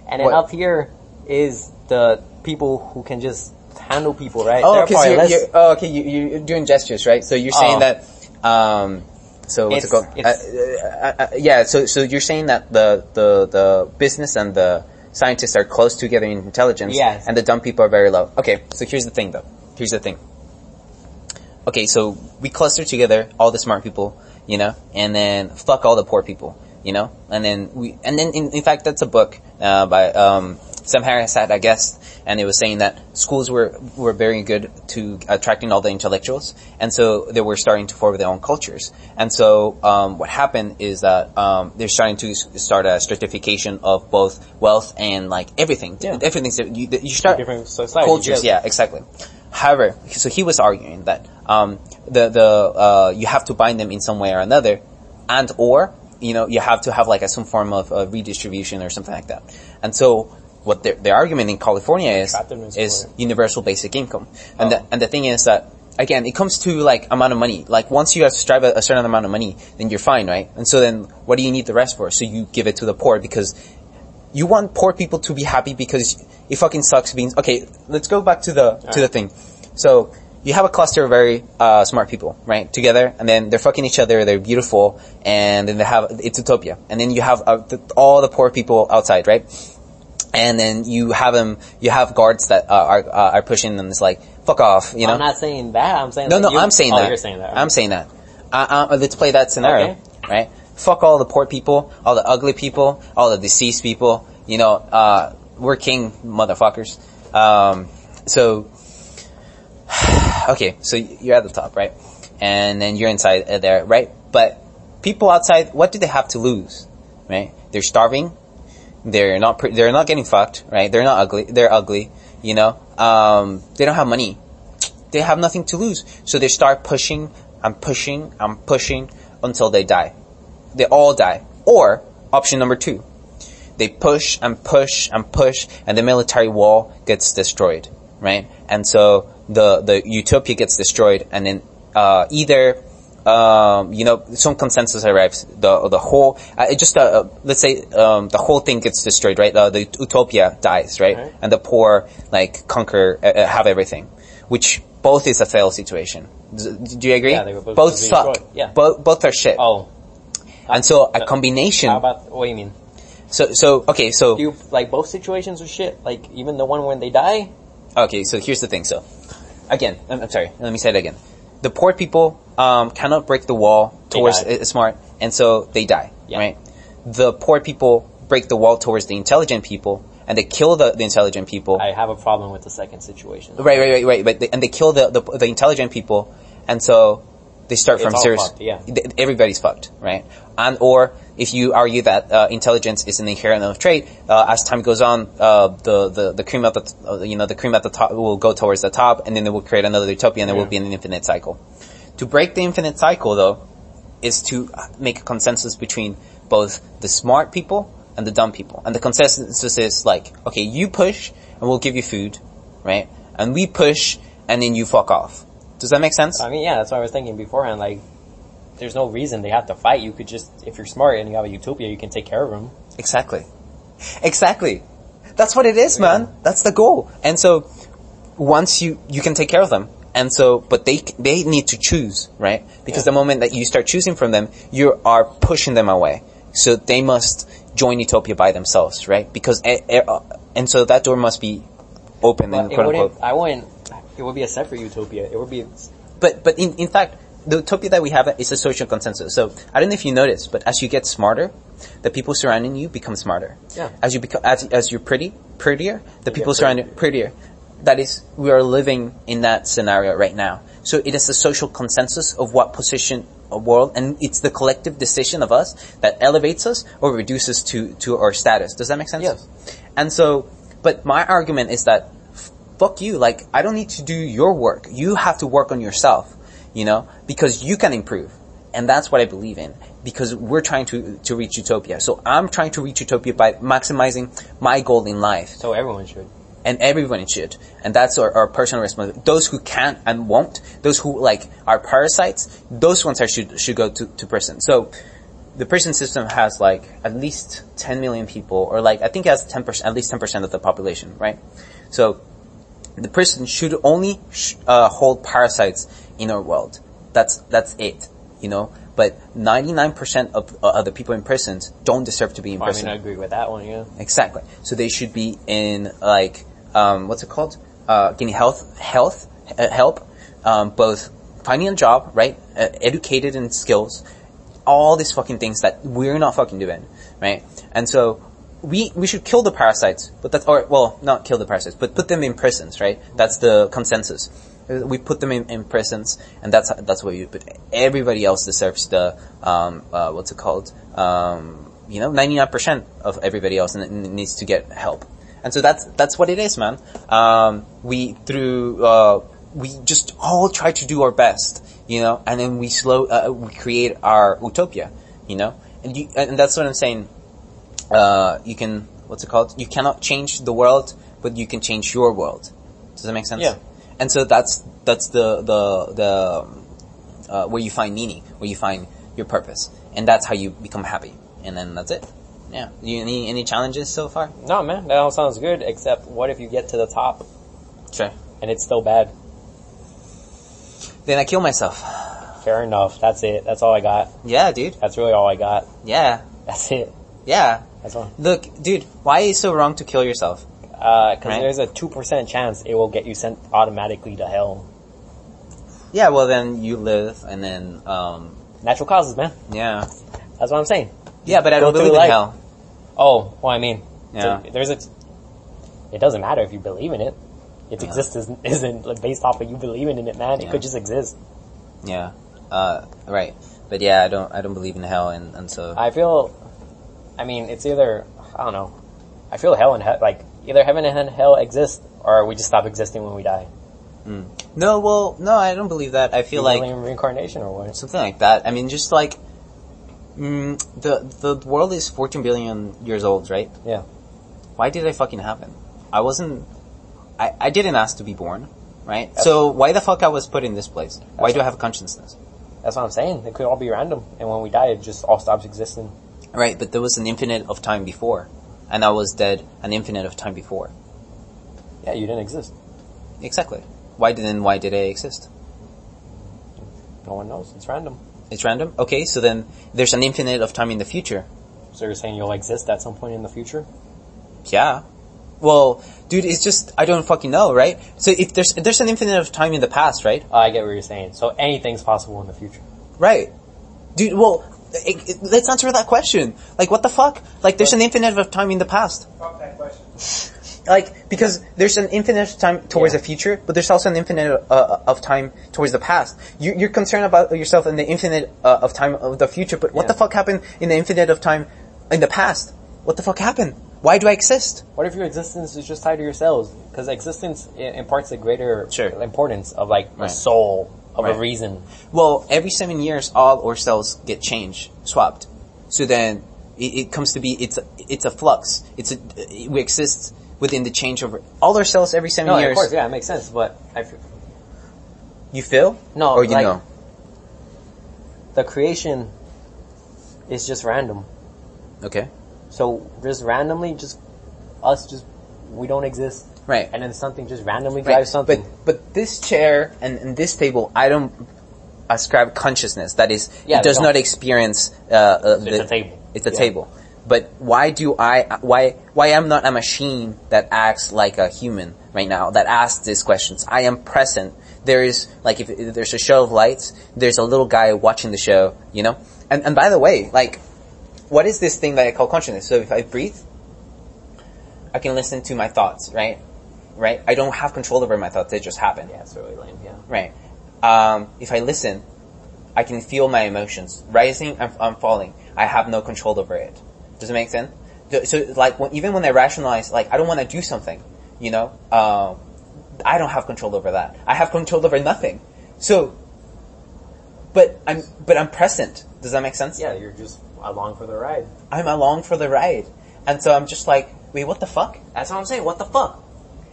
and then What? up here is the people who can just handle people, right? Oh, because you're, less- you're, oh, okay, you, you're doing gestures, right? So you're saying Oh. that, um, so what's it called? it's- Uh, uh, uh, yeah, so, so you're saying that the, the, the business and the scientists are close together in intelligence, Yes. and the dumb people are very low. Okay, so here's the thing though. Here's the thing. Okay, so we cluster together all the smart people, you know, and then fuck all the poor people, you know, and then we, and then in, in fact that's a book, uh, by, um, Sam Harris had a guest, and it was saying that schools were were very good to attracting all the intellectuals, and so they were starting to form their own cultures. And so um, what happened is that um, they're starting to start a stratification of both wealth and like everything. Yeah. Everything's you, you start Different societies, cultures. yeah. Yeah, exactly. However, so he was arguing that um, the the uh, you have to bind them in some way or another, and or you know you have to have like a, some form of uh, redistribution or something like that. And so what their, their argument in California is Trap them in is universal basic income, and the Oh. and the thing is that. Again, it comes to like amount of money. Like once you have strive a, a certain amount of money, then you're fine, right? And so then, what do you need the rest for? So you give it to the poor because you want poor people to be happy because it fucking sucks being okay. Let's go back to the to the thing. So you have a cluster of very uh, smart people, right, together, and then they're fucking each other. They're beautiful, and then they have it's utopia. And then you have uh, the, all the poor people outside, right? And then you have them. You have guards that uh, are uh, are pushing them. It's like fuck off, you know. I'm not saying that. I'm saying No, that no, you- I'm saying oh, that. You're saying that. I'm saying that. Uh, let's play that scenario, Okay. right? Fuck all the poor people, all the ugly people, all the deceased people. You know, uh, we're king motherfuckers. Um, so, *sighs* okay, so you're at the top, right? And then you're inside there, right? But people outside, what do they have to lose, right? They're starving. They're not. Pre- they're not getting fucked, right? They're not ugly. They're ugly. You know. Um, they don't have money they have nothing to lose. So they start pushing and pushing and pushing until they die. They all die. Or option number two, they push and push and push and the military wall gets destroyed, right? And so the, the utopia gets destroyed and then, uh, either, um, you know, some consensus arrives. The the whole, uh, it just uh, uh, let's say um, the whole thing gets destroyed, right? Uh, the utopia dies, right? Right. And the poor like conquer, uh, uh, have everything, which both is a fail situation. Do you agree? Yeah, they were both suck. destroyed. Yeah. Both both are shit. Oh, and so a combination. how about what do you mean? so so okay so Do you like both situations are shit? Like even the one when they die? Okay, so here's the thing. So, again, I'm, I'm sorry. Let me say it again. The poor people um, cannot break the wall towards uh, smart, and so they die. Yeah. Right. The poor people break the wall towards the intelligent people, and they kill the, the intelligent people. I have a problem with the second situation. right, right, right, right. But they, and they kill the, the the intelligent people, and so they start It's from serious. fucked, yeah. Everybody's fucked, right? And or if you argue that uh, intelligence is an inherent of trait, uh, as time goes on, uh, the, the the cream at the t- uh, you know the cream at the top will go towards the top, and then it will create another utopia, and there will Yeah. be an infinite cycle. To break the infinite cycle, though, is to make a consensus between both the smart people and the dumb people. And the consensus is like, okay, you push, and we'll give you food, right? And we push, and then you fuck off. Does that make sense? I mean, yeah, that's what I was thinking beforehand. Like, there's no reason they have to fight. You could just, if you're smart and you have a utopia, you can take care of them. Exactly. Exactly. That's what it is, man. That's the goal. And so, once you, you can take care of them. And so, but they, they need to choose, right? Because Yeah. the moment that you start choosing from them, you are pushing them away. So they must join Utopia by themselves, right? Because, eh, eh, uh, and so that door must be open and quote unquote. I wouldn't, it would be a separate utopia. It would be, But, but in, in fact, the utopia that we have is a social consensus. So I don't know if you noticed, but as you get smarter, the people surrounding you become smarter. Yeah. As you become, as, as you're pretty, prettier, the people get surrounding prettier. That is, we are living in that scenario right now. So it is the social consensus of what position a world, and it's the collective decision of us that elevates us or reduces to, to our status. Does that make sense? Yes. And so, but my argument is that fuck you. Like, I don't need to do your work. You have to work on yourself, you know, because you can improve. And that's what I believe in. Because we're trying to, to reach utopia. So I'm trying to reach utopia by maximizing my goal in life. so everyone should. And everyone should. And that's our, our personal responsibility. Those who can't and won't, those who like are parasites, those ones are should, should go to, to prison. So, the prison system has like at least 10 million people, or like I think it has 10%, at least 10% of the population, right? So the prison should only sh- uh, hold parasites in our world. That's that's it, you know. But 99% of, uh, of the people in prisons don't deserve to be in I prison. mean, I agree with that one, yeah. Exactly. So they should be in like um, what's it called? Uh, getting health, health, uh, help, um, both finding a job, right? Uh, educated in skills, all these fucking things that we're not fucking doing, right? And so we we should kill the parasites, but that's or well, not kill the parasites, but put them in prisons, right? That's the consensus. We put them in, in prisons, and that's that's what you. But everybody else deserves the um, uh, what's it called? Um, you know, ninety nine percent of everybody else needs to get help, and so that's that's what it is, man. Um, we through uh, we just all try to do our best, you know, and then we slow uh, we create our utopia, you know, and you, and that's what I'm saying uh, you can what's it called? You cannot change the world, but you can change your world. Does that make sense? Yeah. And so that's that's the the the uh, where you find meaning, where you find your purpose, and that's how you become happy. And then that's it. Yeah. You, any any challenges so far? No, man, that all sounds good. Except, what if you get to the top Sure. and it's still bad? Then I kill myself. Fair enough. That's it. That's all I got. Yeah, dude. That's really all I got. Yeah. That's it. Yeah. That's all. Look, dude, why is it so wrong to kill yourself? Uh, cause Right. there's a 2% chance it will get you sent automatically to hell. Yeah, well then you live and then um Natural causes, man. yeah. That's what I'm saying. Yeah, but I don't believe in life. hell. Oh, well, I mean, Yeah. so there's a. It doesn't matter if you believe in it. Its Yeah. existence *laughs* isn't based off of you believing in it, man. It Yeah. could just exist. Yeah. Uh, right. But yeah, I don't, I don't believe in hell and, and so, I feel. I mean, it's either I don't know. I feel hell and he- like either heaven and hell exist, or we just stop existing when we die. no, well, no, I don't believe that. I feel You like reincarnation or what? something like that. I mean, just like, mm, the, the world is 14 billion years old, right? Yeah. Why did I fucking happen? I wasn't, I, I didn't ask to be born, right? So why the fuck I was put in this place? Why do I have consciousness? That's what I'm saying. It could all be random, and when we die, it just all stops existing. Right, but there was an infinite of time before. And I was dead an infinite of time before. Yeah, you didn't exist. Exactly. Why didn't, why did I exist? No one knows. It's random. It's random? Okay, so then there's an infinite of time in the future. So you're saying you'll exist at some point in the future? Yeah. Well, dude, it's just, I don't fucking know, right? So if there's, there's an infinite of time in the past, right? Oh, I get what you're saying. So anything's possible in the future. Right. Dude, well, it, it- let's answer that question. Like, what the fuck? Like, there's an infinite of time in the past. Fuck that question. Like, because there's an infinite of time towards Yeah. the future, but there's also an infinite uh, of time towards the past. You, you're concerned about yourself in the infinite uh, of time of the future, but what Yeah. the fuck happened in the infinite of time in the past? What the fuck happened? Why do I exist? What if your existence is just tied to your cells? Because existence imparts a greater Sure. importance of like a soul, of a reason. Well, every seven years, all our cells get changed, swapped. So then it, it comes to be it's a, it's a flux. It's a we exist within the change over all our cells every seven No, years. of course, yeah, it makes sense. But I You feel? No, or you like- know? the creation is just random. Okay, So just randomly, just us, just we don't exist, right. and then something just randomly Right. drives something. But but this chair and, and this table, I don't ascribe consciousness. That is, Yeah, it does not experience. Uh, uh, It's the- a table. It's a Yeah. table. But why do I? Why why am not a machine that acts like a human right now? That asks these questions. I am present. There is like if, if there's a show of lights, there's a little guy watching the show. You know. And and by the way, like, what is this thing that I call consciousness? So if I breathe, I can listen to my thoughts. Right. Right. I don't have control over my thoughts. They just happen. yeah, it's really lame. Yeah. Right. Um, if I listen, I can feel my emotions rising and, and falling. I have no control over it. Does it make sense? So, like, when, even when I rationalize, like, I don't want to do something, you know, um, I don't have control over that. I have control over nothing. So, but I'm, but I'm present. Does that make sense? Yeah, you're just along for the ride. I'm along for the ride. And so I'm just like, wait, what the fuck? That's what I'm saying. What the fuck?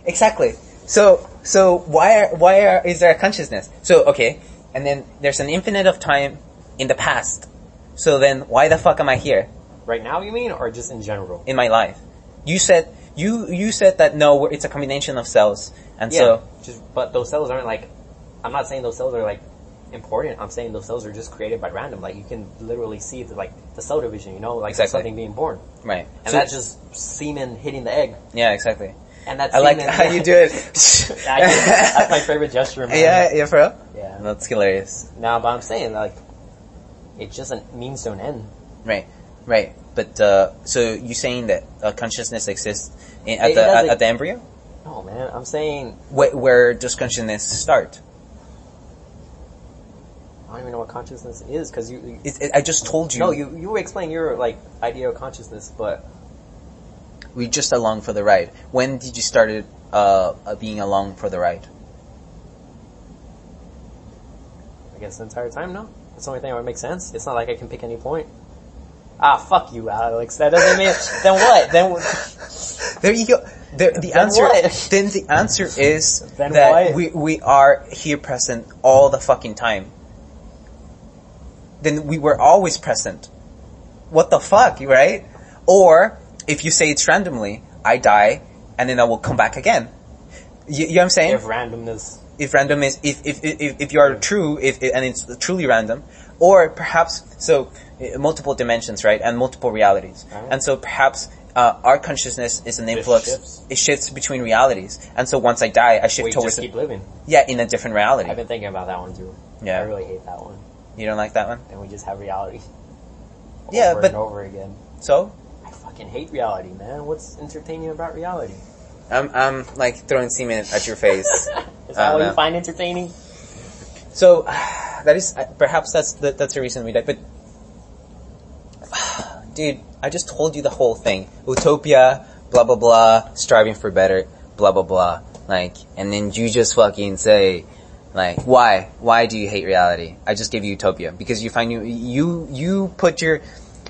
Exactly. So, so why are, why are, is there a consciousness? So, okay, and then there's an infinite of time in the past. So then, why the fuck am I here Right now, you mean, or just in general? in my life? You said, you, you said that no, it's a combination of cells, and yeah. so, just but those cells aren't like. I'm not saying those cells are like important. I'm saying those cells are just created by random. Like you can literally see the like the cell division. You know, like Exactly. something being born, right. and So- that's just semen hitting the egg. yeah, exactly. And that's I like *laughs* how you do it. *laughs* That's my favorite gesture, man. Yeah, yeah, for real? Yeah. That's hilarious. No, but I'm saying like, it just means an end. Right. Right. But uh, so you saying that uh, consciousness exists in, at It the at, at the embryo? No, man. I'm saying Where, where does consciousness start? I don't even know what consciousness is because you, it, I just told you. No, you you explain your like idea of consciousness, but We just along for the ride. When did you started uh, uh, being along for the ride? I guess the entire time, no. That's the only thing that would make sense. It's not like I can pick any point. Ah, fuck you, Alex. That doesn't mean. *laughs* then what? Then what? There you go. The, the Then answer. what? Then the answer is Then that what? we we are here present all the fucking time. Then we were always present. What the fuck, right? Or if you say it's randomly, I die and then I will come back again. You, you know what I'm saying? if randomness. if random is if if if, if you are true if and it's truly random or perhaps so uh, multiple dimensions right and multiple realities and so perhaps uh, our consciousness is an influx shifts. it shifts between realities and so once i die i shift We towards just keep living. yeah in a different reality I've been thinking about that one too. Yeah. I really hate that one. you don't like that one And we just have reality. Yeah, over but- and over again. so fucking hate reality, man. What's entertaining about reality? i'm i'm like throwing semen at your face *laughs* Is that what know. you find entertaining? So *sighs* that is uh, perhaps that's the, that's the reason we died. But *sighs* dude, I just told you the whole thing: utopia, blah blah blah, striving for better, blah blah blah. Like, and then you just fucking say, like, why? Why do you hate reality? I just gave you utopia because you find you you you put your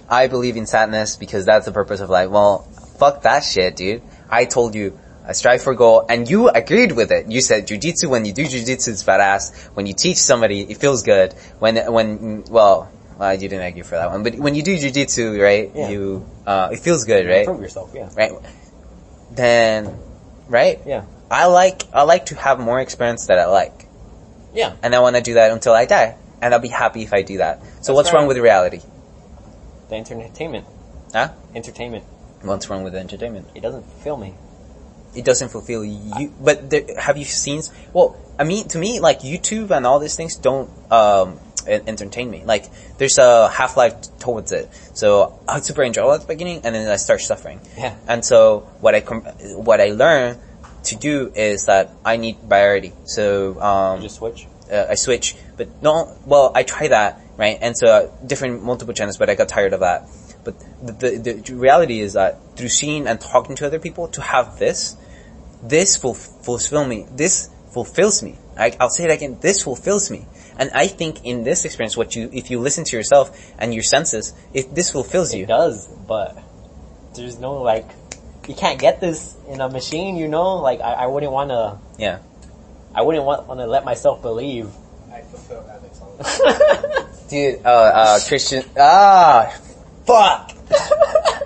I believe in sadness because that's the purpose of life. Well, fuck that shit, dude. I told you. I strive for goal, and you agreed with it. You said jujitsu. When you do jujitsu, it's badass. When you teach somebody, it feels good. When when well, well, you didn't argue for that one, but when you do jujitsu, right? Yeah. You uh, it feels good, right? Prove yourself, yeah. Right. Then, right? Yeah. I like I like to have more experience that I like, Yeah. and I want to do that until I die, and I'll be happy if I do that. So That's what's wrong with reality? The entertainment. Huh? Entertainment. What's wrong with the entertainment? It doesn't fill me. it doesn't fulfill you. But there, have you seen? Well, I mean, to me, like YouTube and all these things don't um, entertain me. Like there's a half life towards it. So I super enjoy at the beginning, and then I start suffering. Yeah. And so what I com- what I learn to do is that I need variety. So um, You just switch. Uh, I switch, but no, well, I try that, right? And so uh, different multiple channels, but I got tired of that. But the, the, the reality is that through seeing and talking to other people, to have this, this ful- fulfill me. This fulfills me. I, I'll say it again. This fulfills me. And I think in this experience, what you, if you listen to yourself and your senses, if this fulfills you, It does, but there's no like, you can't get this in a machine, you know? Like, I, I wouldn't want to, yeah. I wouldn't want, want to let myself believe. I fulfill Alex all the *laughs* time. Dude, uh, uh, Christian, ah, fuck!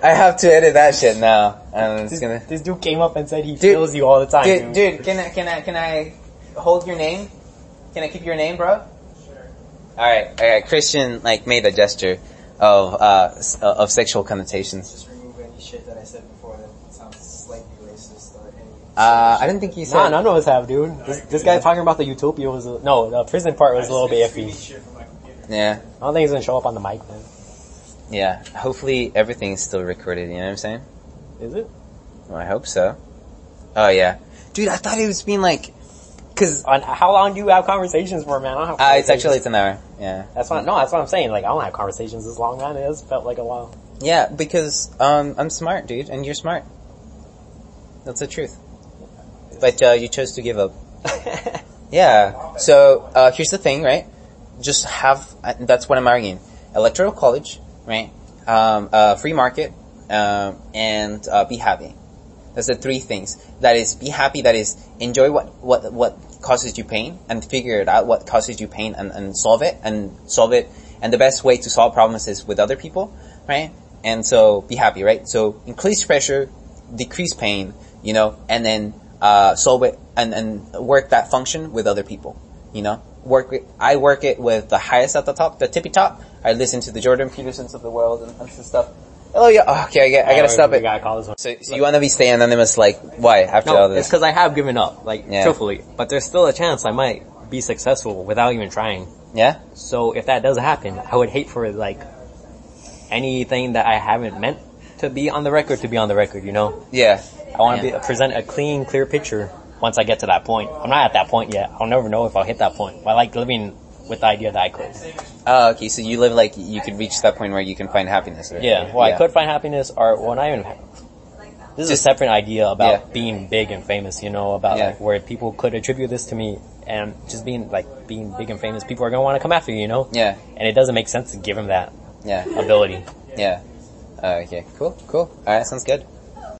I have to edit that shit now. I'm just This, gonna. this dude came up and said he Dude, feels you all the time, Dude, dude. dude, can I, can I, can I hold your name? Can I keep your name, bro? Sure. Alright, alright, Christian, like, made a gesture of, uh, uh, of sexual connotations. Just remove any shit that I said before that sounds slightly racist or any. Uh, I didn't think you said. Nah, none of us have, dude. This, this guy talking about the utopia was, a, no, the prison part was a little bit iffy. shit from my computer. Yeah, I don't think he's gonna show up on the mic, man. yeah. Hopefully everything's still recorded, you know what I'm saying? Is it? Well, I hope so. Oh yeah. Dude, I thought it was being like, cause, On how long do you have conversations for, man? I don't have uh, it's actually, it's an hour. Yeah. That's what, no, that's what I'm saying. Like, I don't have conversations this long, man. It has felt like a while. Yeah, because, um, I'm smart, dude, and you're smart. That's the truth. But, uh, you chose to give up. *laughs* Yeah. So uh, here's the thing, right? Just have uh, that's what I'm arguing. Electoral college, right? Um, uh, free market, um, and uh, be happy. That's the three things. That is, be happy. That is, enjoy what what what causes you pain, and figure it out what causes you pain, and, and solve it, and solve it. And the best way to solve problems is with other people, right? And so be happy, right? So increase pressure, decrease pain, you know, and then uh, solve it and, and work that function with other people. You know, work. It, I work it with the highest at the top, the tippy top. I listen to the Jordan Petersons of the world and, and stuff. Oh yeah, oh, okay, I, get, I gotta stop it. gotta call this one. So, so you want to be stay anonymous? Like why? After all No, it's this, because I have given up, like, Yeah. truthfully. But there's still a chance I might be successful without even trying. yeah. So if that does happen, I would hate for like, anything that I haven't meant to be on the record to be on the record. You know, Yeah. I want to Yeah. present a clean, clear picture once I get to that point. I'm not at that point yet. I'll never know if I'll hit that point. I like living with the idea that I could. Oh, okay. So you live like you could reach that point where you can find happiness. Right? Yeah, well, I could find happiness, or well, not even. This is a separate idea about Yeah. being big and famous. You know, about Yeah. like where people could attribute this to me, and just being like being big and famous. People are gonna want to come after you. You know, Yeah. and it doesn't make sense to give them that Yeah. ability. Yeah. Uh, okay. Cool. Cool. All right. Sounds good.